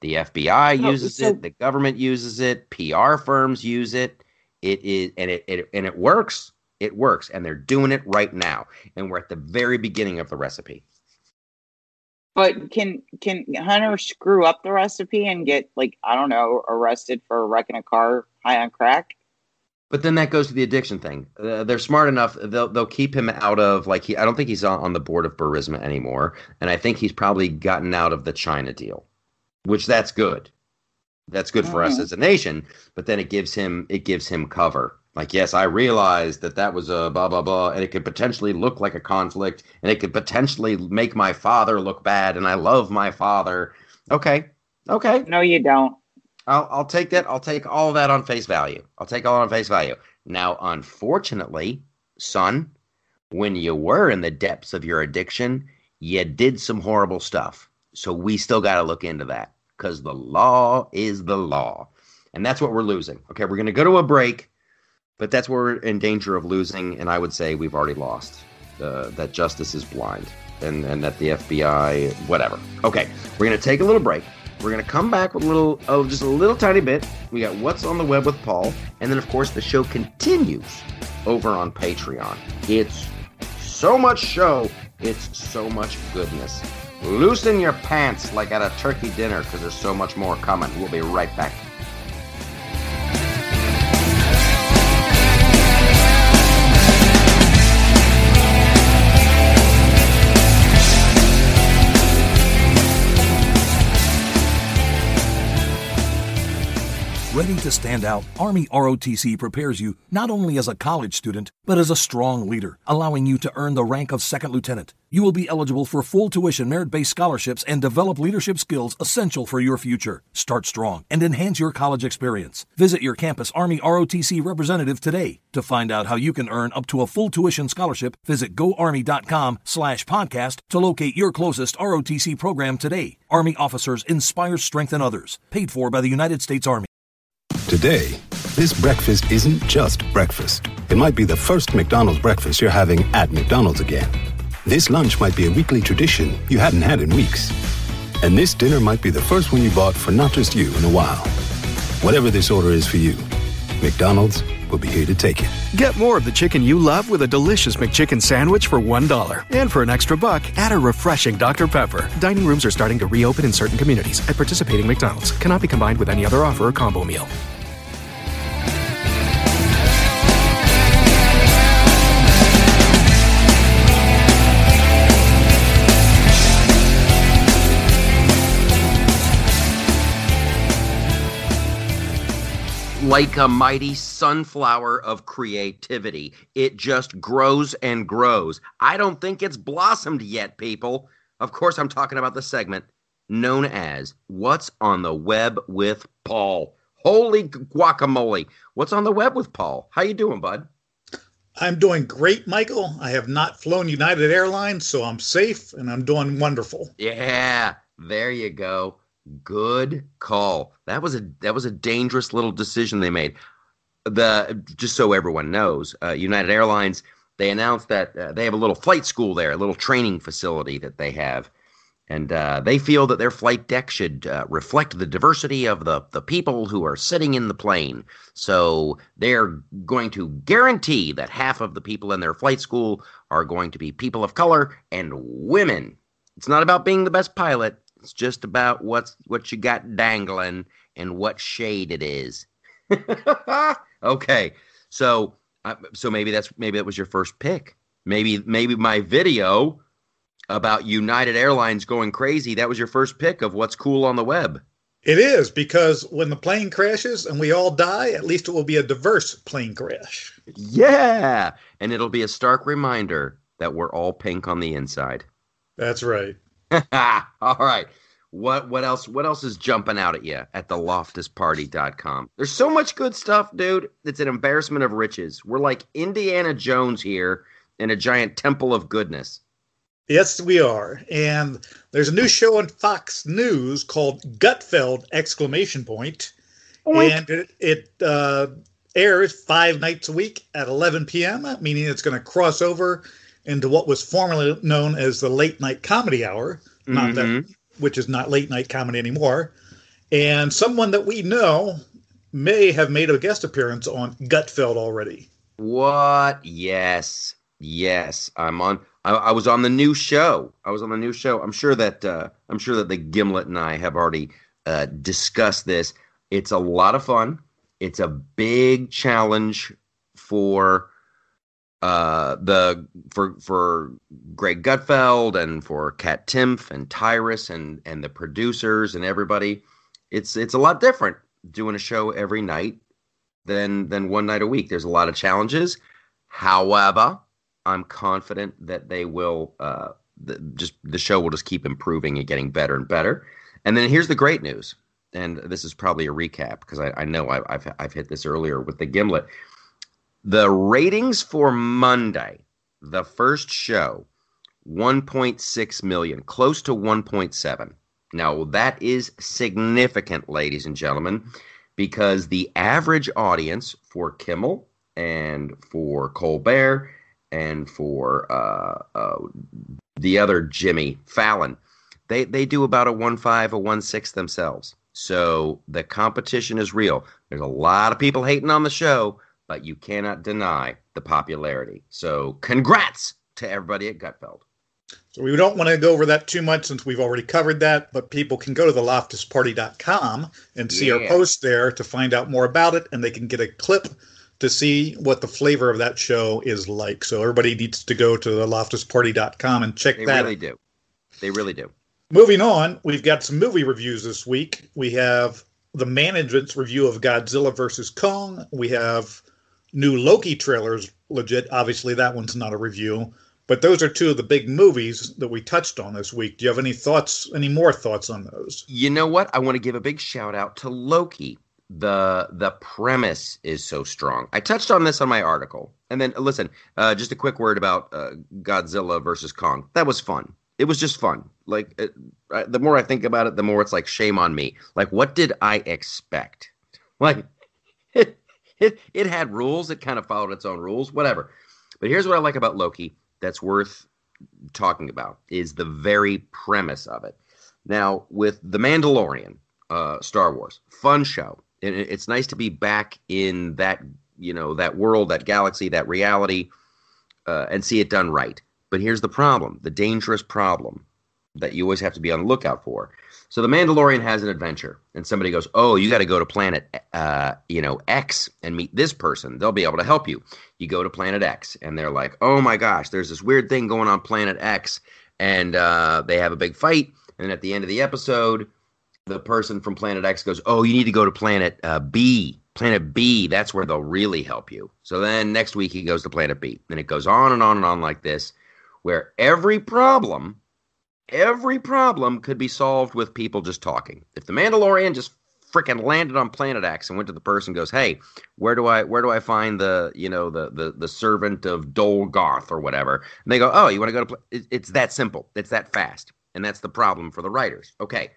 The FBI Oh, uses so- it, the government uses it, PR firms use it. It is and it, it and it works. It works, and they're doing it right now. And we're at the very beginning of the recipe. But can can Hunter screw up the recipe and get like I don't know arrested for wrecking a car high on crack? But then that goes to the addiction thing. Uh, they're smart enough; they'll they'll keep him out of like he. I don't think he's on, on the board of Burisma anymore, and I think he's probably gotten out of the China deal, which that's good. That's good for us Mhm. as a nation. But then it gives him it gives him cover. Like, yes, I realized that that was a blah blah blah, and it could potentially look like a conflict, and it could potentially make my father look bad, and I love my father. Okay, okay, No, you don't. I'll, I'll take that. I'll take all that on face value. I'll take all on face value. Now, unfortunately, son, when you were in the depths of your addiction, you did some horrible stuff. So we still got to look into that because the law is the law. And that's what we're losing. Okay, we're going to go to a break, but that's where we're in danger of losing. And I would say we've already lost. Uh, that justice is blind and, and that the FBI, whatever. Okay, we're going to take a little break. We're gonna come back with a little, oh, just a little tiny bit. We got what's on the web with Paul, and then of course the show continues over on Patreon. It's so much show, it's so much goodness. Loosen your pants like at a turkey dinner because there's so much more coming. We'll be right back. Ready to stand out, Army ROTC prepares you not only as a college student, but as a strong leader, allowing you to earn the rank of second lieutenant. You will be eligible for full tuition merit based scholarships and develop leadership skills essential for your future. Start strong and enhance your college experience. Visit your campus Army ROTC representative today. To find out how you can earn up to a full tuition scholarship, visit goarmy.com slash podcast to locate your closest ROTC program today. Army officers inspire strength in others. Paid for by the United States Army. Today, this breakfast isn't just breakfast. It might be the first McDonald's breakfast you're having at McDonald's again. This lunch might be a weekly tradition you hadn't had in weeks. And this dinner might be the first one you bought for not just you in a while. Whatever this order is for you, McDonald's will be here to take it. Get more of the chicken you love with a delicious McChicken sandwich for $1. And for an extra buck, add a refreshing Dr. Pepper. Dining rooms are starting to reopen in certain communities at participating McDonald's. Cannot be combined with any other offer or combo meal. Like a mighty sunflower of creativity. It just grows and grows. I don't think it's blossomed yet, people. Of course, I'm talking about the segment known as What's on the Web with Paul. Holy guacamole. What's on the web with Paul? How you doing, bud? I'm doing great, Michael. I have not flown United Airlines, so I'm safe and I'm doing wonderful. Yeah, there you go. Good call. That was a that was a dangerous little decision they made. The just so everyone knows, uh, United Airlines they announced that uh, they have a little flight school there, a little training facility that they have, and uh, they feel that their flight deck should uh, reflect the diversity of the the people who are sitting in the plane. So they're going to guarantee that half of the people in their flight school are going to be people of color and women. It's not about being the best pilot. It's just about what's what you got dangling and what shade it is. okay, so uh, so maybe that's maybe that was your first pick. Maybe maybe my video about United Airlines going crazy that was your first pick of what's cool on the web. It is because when the plane crashes and we all die, at least it will be a diverse plane crash. Yeah, and it'll be a stark reminder that we're all pink on the inside. That's right. All right. What what else what else is jumping out at you at the loftusparty.com? There's so much good stuff, dude. It's an embarrassment of riches. We're like Indiana Jones here in a giant temple of goodness. Yes, we are. And there's a new show on Fox News called Gutfeld! Exclamation point. And it, it uh, airs five nights a week at 11 p.m., meaning it's going to cross over into what was formerly known as the late night comedy hour, not that Mhm. which is not late night comedy anymore. And someone that we know may have made a guest appearance on Gutfeld already. What? Yes, yes. I'm on. I, I was on the new show. I was on the new show. I'm sure that uh, I'm sure that the Gimlet and I have already uh, discussed this. It's a lot of fun. It's a big challenge for uh, the for for Greg Gutfeld and for Kat Timpf and Tyrus and and the producers and everybody. It's it's a lot different doing a show every night than than one night a week. There's a lot of challenges. However, I'm confident that they will uh, the, just the show will just keep improving and getting better and better. And then here's the great news, and this is probably a recap because I, I know I, I've I've hit this earlier with the Gimlet. The ratings for Monday, the first show, 1.6 million, close to 1.7. Now that is significant, ladies and gentlemen, because the average audience for Kimmel and for Colbert and for uh, uh, the other Jimmy Fallon, they they do about a one five, a one six themselves. So the competition is real. There's a lot of people hating on the show, but you cannot deny the popularity. So congrats to everybody at Gutfeld. So we don't want to go over that too much since we've already covered that, but people can go to the loftusparty.com and see our post there to find out more about it and they can get a clip to see what the flavor of that show is like. So everybody needs to go to the loftusparty.com and check They that They really do. They really do. Moving on, we've got some movie reviews this week. We have the management's review of Godzilla versus Kong. We have new Loki trailers, legit. Obviously, that one's not a review. But those are two of the big movies that we touched on this week. Do you have any thoughts, any more thoughts on those? You know what? I want to give a big shout out to Loki. The the premise is so strong. I touched on this on my article. And then listen, uh, just a quick word about uh, Godzilla versus Kong. That was fun. It was just fun. Like it, uh, the more I think about it, the more it's like shame on me. Like what did I expect? Like it, it had rules. It kind of followed its own rules. Whatever. But here's what I like about Loki. That's worth talking about is the very premise of it. Now, with The Mandalorian, uh, Star Wars, fun show. And it's nice to be back in that, you know, that world, that galaxy, that reality, uh, and see it done right. But here's the problem the dangerous problem that you always have to be on the lookout for. So the Mandalorian has an adventure, and somebody goes, "Oh, you got to go to planet, uh, you know, X and meet this person. They'll be able to help you." You go to planet X, and they're like, "Oh my gosh, there's this weird thing going on planet X," and uh, they have a big fight. And at the end of the episode, the person from planet X goes, "Oh, you need to go to planet uh, B. Planet B. That's where they'll really help you." So then next week he goes to planet B, and it goes on and on and on like this, where every problem every problem could be solved with people just talking. If the Mandalorian just freaking landed on planet X and went to the person goes, "Hey, where do I where do I find the, you know, the the the servant of Dol Garth or whatever?" And they go, "Oh, you want to go to? It- it's that simple. It's that fast." And that's the problem for the writers. Okay.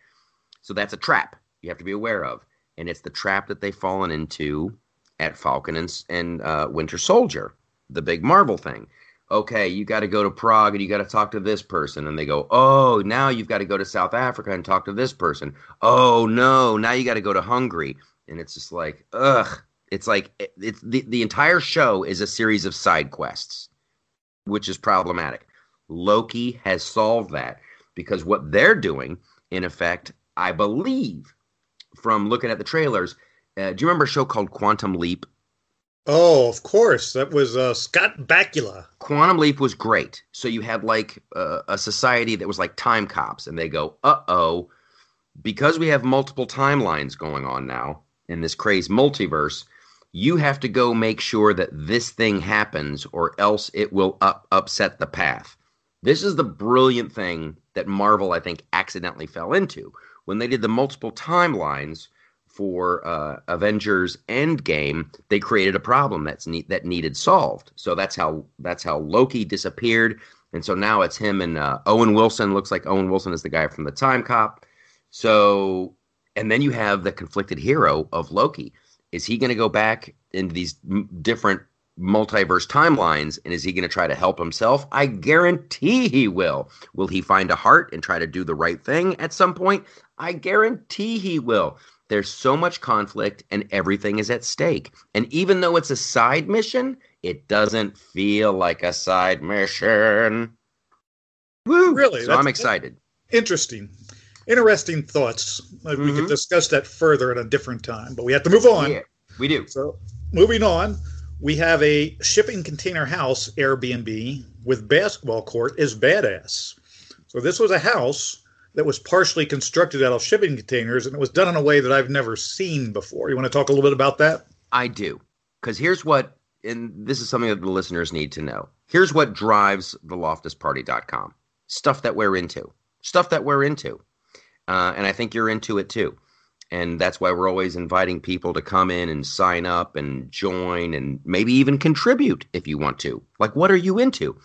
So that's a trap you have to be aware of. And it's the trap that they've fallen into at Falcon and, and uh, Winter Soldier, the big Marvel thing okay, you got to go to Prague and you got to talk to this person. And they go, oh, now you've got to go to South Africa and talk to this person. Oh, no, now you got to go to Hungary. And it's just like, ugh. It's like, it- it's the, the entire show is a series of side quests, which is problematic. Loki has solved that because what they're doing, in effect, I believe, from looking at the trailers, uh, do you remember a show called Quantum Leap? Oh, of course. That was uh, Scott Bakula. Quantum Leap was great. So you had like uh, a society that was like time cops, and they go, uh oh, because we have multiple timelines going on now in this crazed multiverse, you have to go make sure that this thing happens, or else it will up- upset the path. This is the brilliant thing that Marvel, I think, accidentally fell into when they did the multiple timelines for uh, Avengers Endgame. They created a problem that's ne- that needed solved. So that's how that's how Loki disappeared, and so now it's him and uh, Owen Wilson. Looks like Owen Wilson is the guy from the Time Cop. So, and then you have the conflicted hero of Loki. Is he going to go back into these m- different multiverse timelines and is he going to try to help himself i guarantee he will will he find a heart and try to do the right thing at some point i guarantee he will there's so much conflict and everything is at stake and even though it's a side mission it doesn't feel like a side mission Woo! Really? so i'm excited Interesting. Interesting thoughts. Maybe We could mm-hmm. discuss that further at a different time, but we have to move on. yeah we do So, moving on, we have a shipping container house Airbnb with basketball court is badass. So, this was a house that was partially constructed out of shipping containers, and it was done in a way that I've never seen before. You want to talk a little bit about that? I do. Because here's what, and this is something that the listeners need to know. Here's what drives the loftusparty.com stuff that we're into, stuff that we're into. Uh, and I think you're into it too. And that's why we're always inviting people to come in and sign up and join and maybe even contribute if you want to. Like, what are you into?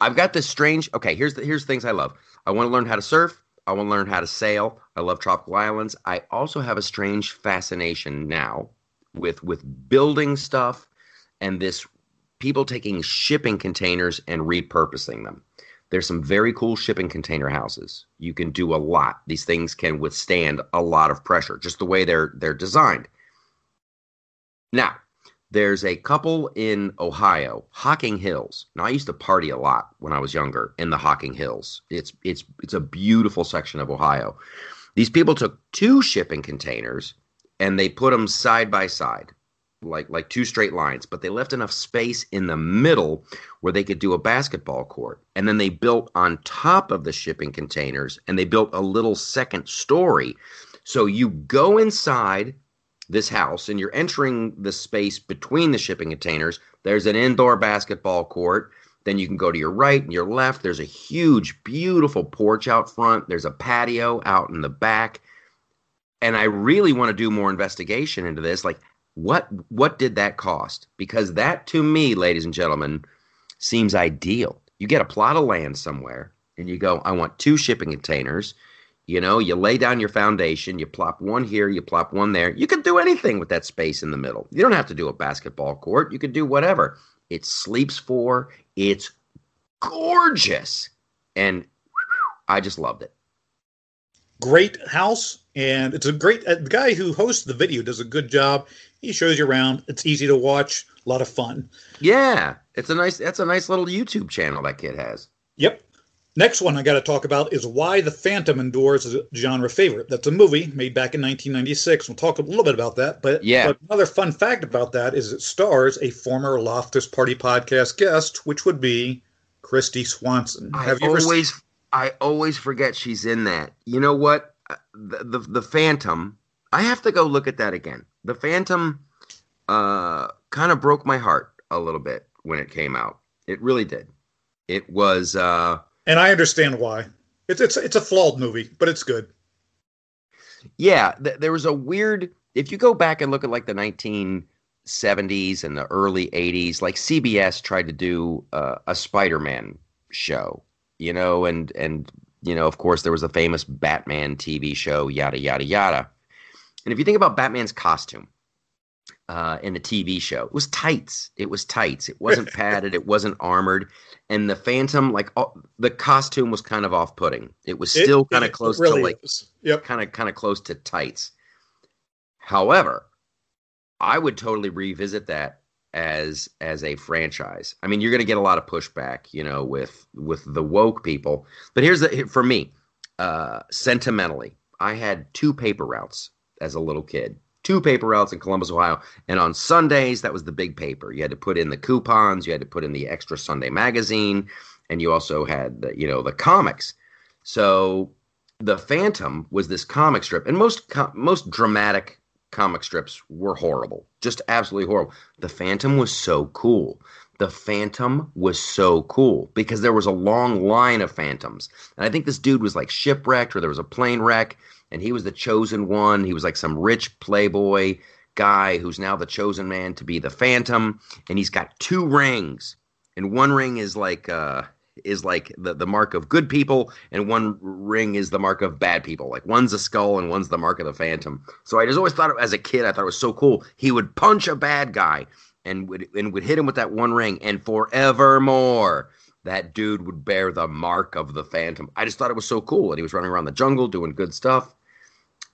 I've got this strange. Okay, here's the here's things I love. I want to learn how to surf. I want to learn how to sail. I love tropical islands. I also have a strange fascination now with with building stuff and this people taking shipping containers and repurposing them. There's some very cool shipping container houses. You can do a lot. These things can withstand a lot of pressure, just the way they're they're designed. Now, there's a couple in Ohio, Hocking Hills. Now, I used to party a lot when I was younger in the Hocking Hills. It's it's it's a beautiful section of Ohio. These people took two shipping containers and they put them side by side, like like two straight lines, but they left enough space in the middle where they could do a basketball court. And then they built on top of the shipping containers and they built a little second story. So you go inside this house and you're entering the space between the shipping containers. There's an indoor basketball court. Then you can go to your right and your left. There's a huge, beautiful porch out front. There's a patio out in the back. And I really want to do more investigation into this. Like, what what did that cost? Because that to me, ladies and gentlemen, seems ideal. You get a plot of land somewhere and you go, I want two shipping containers. You know, you lay down your foundation, you plop one here, you plop one there. You can do anything with that space in the middle. You don't have to do a basketball court. You could do whatever. It sleeps for. It's gorgeous. And I just loved it. Great house, and it's a great. Uh, the guy who hosts the video does a good job. He shows you around. It's easy to watch. A lot of fun. Yeah, it's a nice that's a nice little YouTube channel that kid has. Yep. Next one I got to talk about is Why the Phantom Endures is a genre favorite. That's a movie made back in 1996. We'll talk a little bit about that. But, Yeah. but another fun fact about that is it stars a former Loftus Party podcast guest, which would be Kristy Swanson. I Have you ever always I always forget she's in that. You know what? Uh, The, the the Phantom. I have to go look at that again. The Phantom uh kind of broke my heart a little bit when it came out. It really did. It was uh And I understand why. It's it's it's a flawed movie, but it's good. yeah, th- there was a weird if you go back and look at like the 1970s and the early 80s, like CBS tried to do uh, a Spider-Man show, you know, and and you know, of course there was a famous Batman TV show, yada yada yada. And if you think about Batman's costume uh, in the TV show, it was tights. It was tights. It wasn't padded. It wasn't armored. And the Phantom, like all, the costume, was kind of off-putting. It was still kind of close really to like is. Yep. kind of kind of close to tights. However, I would totally revisit that as as a franchise. I mean, you're going to get a lot of pushback, you know, with with the woke people. But here's the for me, uh, sentimentally, I had two paper routes as a little kid. Two paper routes in Columbus, Ohio, and on Sundays that was the big paper. You had to put in the coupons, you had to put in the extra Sunday magazine, and you also had the, you know the comics. So the Phantom was this comic strip, and most co- most dramatic comic strips were horrible, just absolutely horrible. The Phantom was so cool. The Phantom was so cool because there was a long line of Phantoms, and I think this dude was like shipwrecked, or there was a plane wreck, and he was the chosen one. He was like some rich playboy guy who's now the chosen man to be the Phantom, and he's got two rings, and one ring is like uh is like the, the mark of good people and one ring is the mark of bad people. Like one's a skull and one's the mark of the phantom. So i just always thought as a kid i thought it was so cool. He would punch a bad guy and would and would hit him with that one ring, and forevermore that dude would bear the mark of the Phantom. I just thought it was so cool and he was running around the jungle doing good stuff.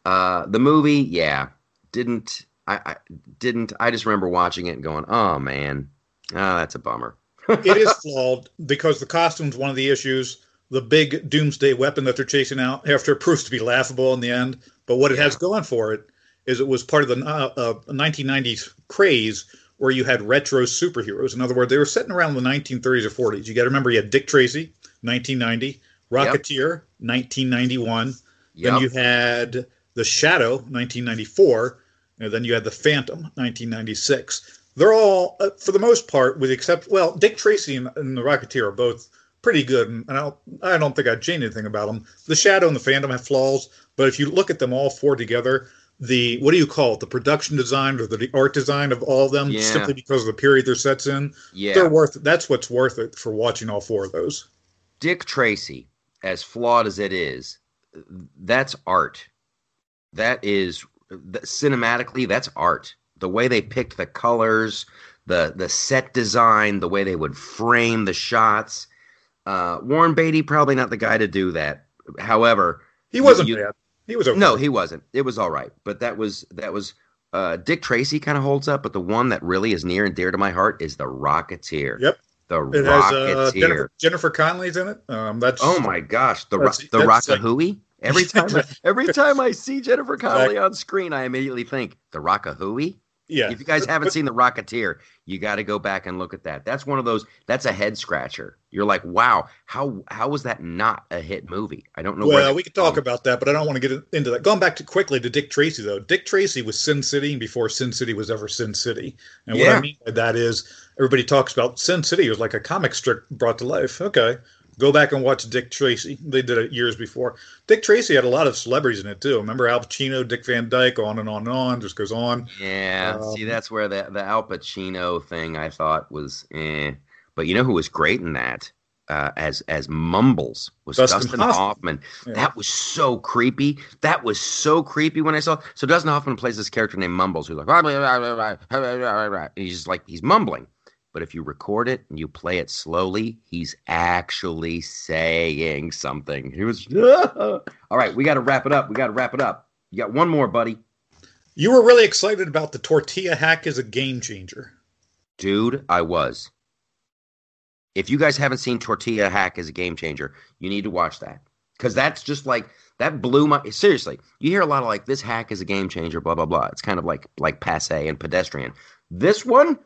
Uh, the movie, yeah, didn't I, I didn't I just remember watching it and going, oh man, oh, that's a bummer. it is flawed because the costume's one of the issues. The big doomsday weapon that they're chasing out after proves to be laughable in the end. But what it Yeah. has going for it is it was part of the uh, uh, 1990s craze where you had retro superheroes. In other words, they were sitting around the 1930s or 40s. You got to remember you had Dick Tracy, 1990, Rocketeer, 1991. Then you had The Shadow, 1994, and then you had The Phantom, 1996. They're all, uh, for the most part, with except well, Dick Tracy and, and The Rocketeer are both pretty good, and I don't, I don't think I'd change anything about them. The Shadow and The Phantom have flaws, but if you look at them all four together, the what do you call it? The production design or the, art design of all of them, Yeah. simply because of the period they're set in, yeah. they're worth. That's what's worth it for watching all four of those. Dick Tracy, as flawed as it is, that's art. That is that, cinematically, that's art. The way they picked the colors, the the set design, the way they would frame the shots. Uh, Warren Beatty probably not the guy to do that. However, He wasn't you- bad. He was okay. no, he wasn't. It was all right, but that was that was uh, Dick Tracy kind of holds up. But the one that really is near and dear to my heart is the Rocketeer. Yep. the It has uh, Rocketeer. Jennifer, Jennifer Connelly's in it. Um, that's Oh my gosh, the ro- That's- the that's like- Every time, I, every time I see Jennifer Connelly on screen, I immediately think the Rockahooey. Yeah. If you guys haven't seen the Rocketeer, you got to go back and look at that. That's one of those. That's a head scratcher. You're like, wow, how how was that not a hit movie? I don't know. well, we could talk from. about that, but I don't want to get into that. Going back to quickly to Dick Tracy though. Dick Tracy was Sin City before Sin City was ever Sin City. And what I mean by that is everybody talks about Sin City it was like a comic strip brought to life. Okay. Go back and watch Dick Tracy. They did it years before. Dick Tracy had a lot of celebrities in it too. Remember Al Pacino, Dick Van Dyke, on and on and on, just goes on. Yeah, see, Um, that's where the the Al Pacino thing I thought was, eh. But you know who was great in that? Uh, as as Mumbles was Dustin Dustin, Hoffman. Hoffman. Yeah. That was so creepy. That was so creepy when I saw. So Dustin Hoffman plays this character named Mumbles, who's like, he's just like he's mumbling. But if you record it and you play it slowly, he's actually saying something. He was. All right, we got to wrap it up. We got to wrap it up. You got one more, buddy. You were really excited about the tortilla hack as a game changer. Dude, I was. If you guys haven't seen Tortilla Hack as a game changer, you need to watch that. Because that's just like that blew my seriously. You hear a lot of like this hack is a game changer, blah blah blah. It's kind of like like passe and pedestrian. This one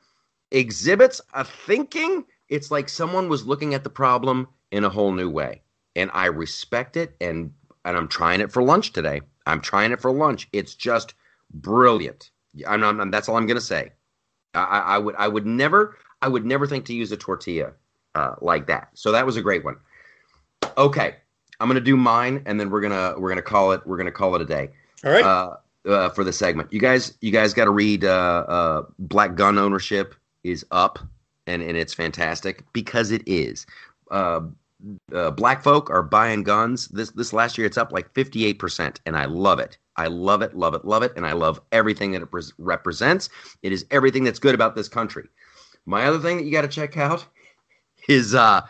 exhibits a thinking. It's like someone was looking at the problem in a whole new way. And I respect it and and I'm trying it for lunch today. I'm trying it for lunch. It's just brilliant. I'm, I'm, that's all I'm gonna say. I, I I would I would never I would never think to use a tortilla uh, like that. So that was a great one. Okay, I'm gonna do mine, and then we're gonna we're gonna call it we're gonna call it a day All right. uh, uh, for the segment. You guys you guys got to read uh, uh, Black Gun Ownership is up, and and it's fantastic because it is. Uh, uh, black folk are buying guns. This this last year, it's up like 58 percent, and I love it. I love it, love it, love it, and I love everything that it pres represents. It is everything that's good about this country. My other thing that you got to check out is uh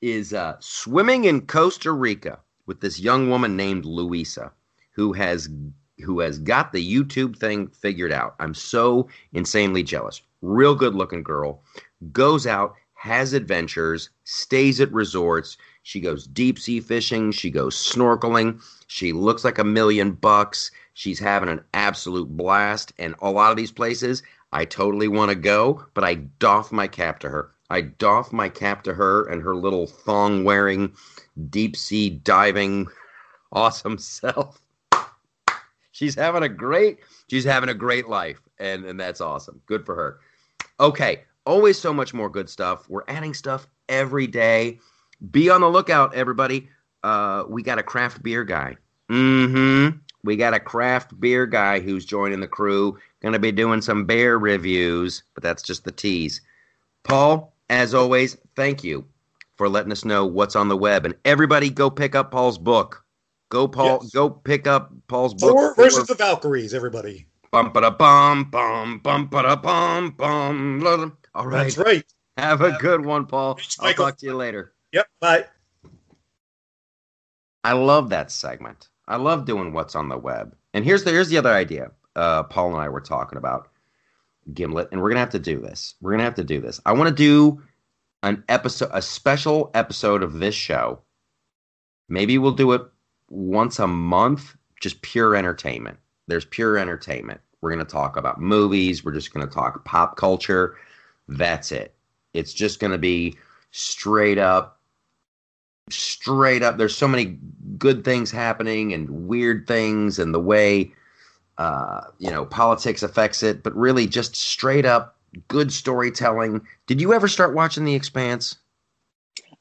is uh swimming in Costa Rica with this young woman named Luisa who has who has got the YouTube thing figured out. I'm so insanely jealous. Real good looking girl goes out, has adventures, stays at resorts. She goes deep sea fishing, she goes snorkeling. She looks like a million bucks. She's having an absolute blast and a lot of these places I totally want to go, but I doff my cap to her. I doff my cap to her and her little thong wearing, deep sea diving, awesome self. She's having a great, she's having a great life, and and that's awesome. Good for her. Okay, always so much more good stuff. We're adding stuff every day. Be on the lookout, everybody. Uh, we got a craft beer guy. Mm-hmm. We got a craft beer guy who's joining the crew. Going to be doing some beer reviews, but that's just the tease. Paul, as always, thank you for letting us know what's on the web. And everybody go pick up Paul's book. Go Paul Yes. go pick up Paul's book. Thor for- versus the Valkyries, everybody. Bum ba da bum bum bum ba da bum bum. All right. That's right. Have a good one, Paul. Thanks, I'll Michael. talk to you later. Yep. Bye. I love that segment. I love doing what's on the web. And here's the here's the other idea. Uh, Paul and I were talking about Gimlet, and we're gonna have to do this. We're gonna have to do this. I want to do an episode, a special episode of this show. Maybe we'll do it once a month, just pure entertainment. There's pure entertainment. We're gonna talk about movies. We're just gonna talk pop culture. That's it. It's just gonna be straight up straight up there's so many good things happening and weird things and the way uh, you know politics affects it but really just straight up good storytelling did you ever start watching the expanse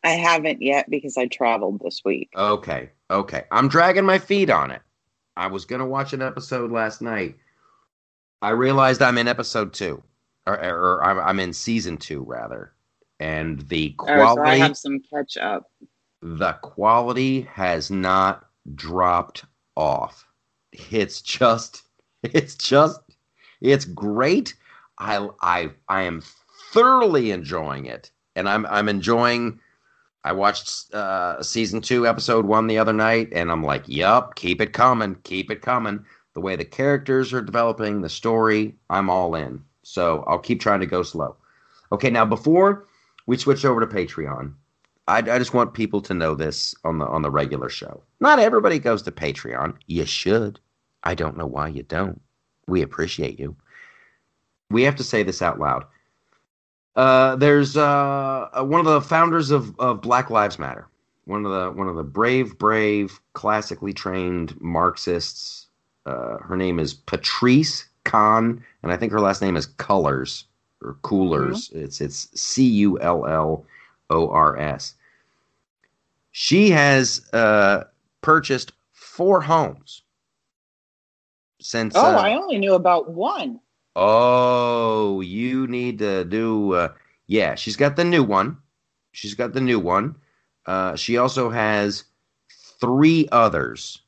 I haven't yet because I traveled this week. okay okay i'm dragging my feet on it i was gonna watch an episode last night i realized i'm in episode two or, or I'm, I'm in season two rather and the Oh, so I quality have some catch up. the quality has not dropped off. It's just it's just it's great. I I I am thoroughly enjoying it. And I'm I'm enjoying I watched uh season 2 episode 1 the other night and I'm like, "Yup, keep it coming, keep it coming." The way the characters are developing, the story, I'm all in. So, I'll keep trying to go slow. Okay, now before we switch over to Patreon, I, I just want people to know this on the on the regular show. Not everybody goes to Patreon. You should. I don't know why you don't. We appreciate you. We have to say this out loud. Uh, there's uh, uh, one of the founders of, of Black Lives Matter. One of the one of the brave, brave, classically trained Marxists. Uh, her name is Patrisse Khan, and I think her last name is Colors or Coolers. It's it's C U L L O R S. She has uh, purchased four homes since. Oh, uh, I only knew about one. Oh, you need to do. Uh, yeah, she's got the new one. She's got the new one. Uh, she also has three others,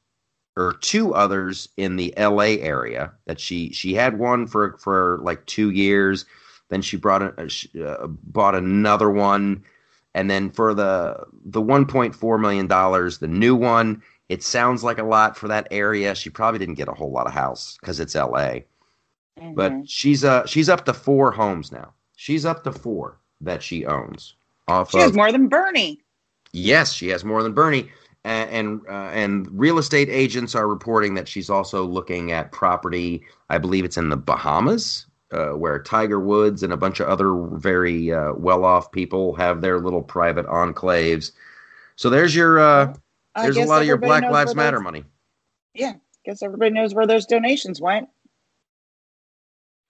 or two others in the L.A. area that she she had one for for like two years. Then she brought a, she, uh, bought another one, and then for the the 1.4 million dollars, the new one. It sounds like a lot for that area. She probably didn't get a whole lot of house because it's L.A but Mhm. she's uh she's up to four homes now. She's up to four that she owns. Off she has more than Bernie. yes, she has more than Bernie, and and, uh, and real estate agents are reporting that she's also looking at property. I believe it's in the Bahamas, uh, where Tiger Woods and a bunch of other very uh, well-off people have their little private enclaves. So there's your uh, there's a lot of your Black Lives Matter money. Yeah, guess everybody knows where those donations went.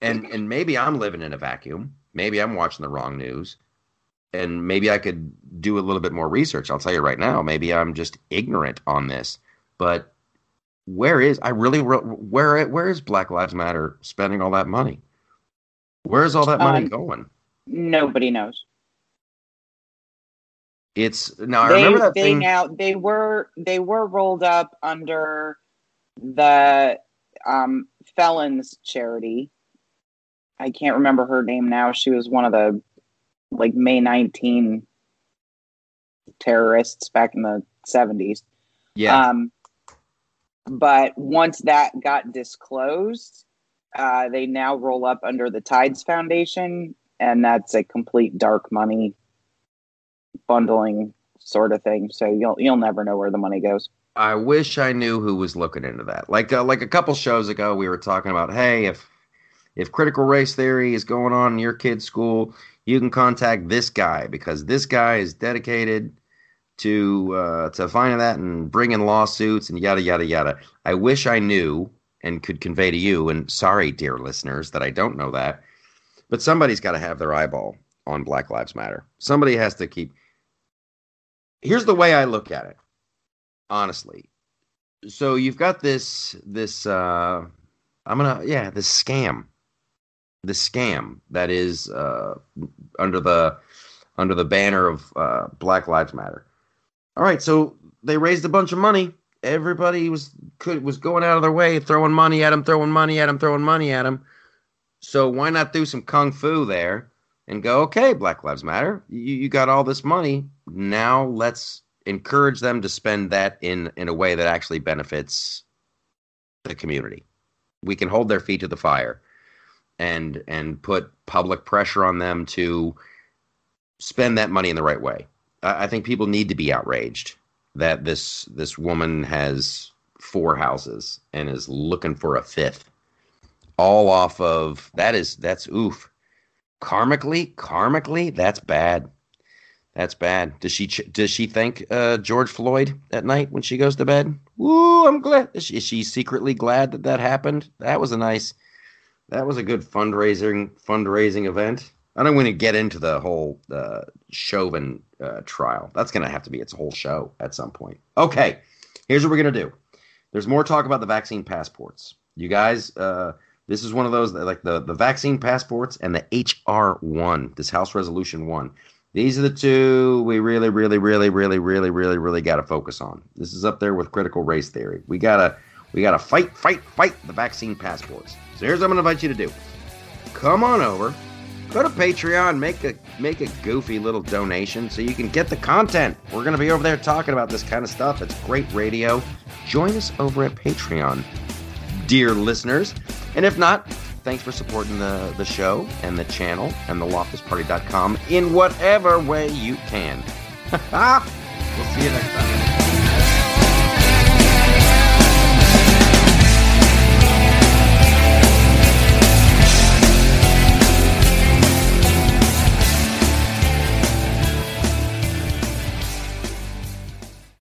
And and maybe I'm living in a vacuum. Maybe I'm watching the wrong news, and maybe I could do a little bit more research. I'll tell you right now. Maybe I'm just ignorant on this, but where is I really where where is Black Lives Matter spending all that money? Where is all that money Um, going? Nobody knows. It's now I they remember that they thing. now they were they were rolled up under the um, felons charity. I can't remember her name now. She was one of the like May 19 terrorists back in the 70s. yeah, Um, but once that got disclosed, uh, they now roll up under the Tides Foundation, and that's a complete dark money bundling sort of thing. So you'll you'll never know where the money goes. I wish I knew who was looking into that. Like uh, like a couple shows ago, we were talking about, hey, if if critical race theory is going on in your kid's school, you can contact this guy because this guy is dedicated to uh, to finding that and bringing lawsuits and yada yada yada. I wish I knew and could convey to you. And sorry, dear listeners, that I don't know that. But somebody's got to have their eyeball on Black Lives Matter. Somebody has to keep. Here's the way I look at it honestly. So you've got this this uh I'm gonna yeah, this scam. This scam that is uh under the under the banner of uh Black Lives Matter. All right, so they raised a bunch of money everybody was could was going out of their way, throwing money at him, throwing money at him, throwing money at him. So why not do some kung fu there and go, okay, Black Lives Matter, you, you got all this money. Now let's encourage them to spend that in in a way that actually benefits the community. We can hold their feet to the fire and and put public pressure on them to spend that money in the right way. I, I think people need to be outraged that this this woman has four houses and is looking for a fifth. All off of that is that's oof. Karmically karmically that's bad. That's bad. Does she does she thank uh, george floyd at night when she goes to bed? Woo, i'm glad is she, is she secretly glad that that happened? That was a nice that was a good fundraising fundraising event i don't want to get into the whole uh, chauvin uh, trial that's going to have to be its whole show at some point okay here's what we're going to do there's more talk about the vaccine passports you guys uh, this is one of those like the, the vaccine passports and the HR1, this House Resolution 1. These are the two we really, really, really, really, really, really, really got to focus on. This is up there with critical race theory. We gotta, we gotta fight, fight, fight the vaccine passports. So here's what I'm gonna invite you to do. Come on over, go to Patreon, make a make a goofy little donation so you can get the content. We're gonna be over there talking about this kind of stuff. It's great radio. Join us over at Patreon, dear listeners. And if not, thanks for supporting the, the show and the channel and the loftusparty.com in whatever way you can. we'll see you next time.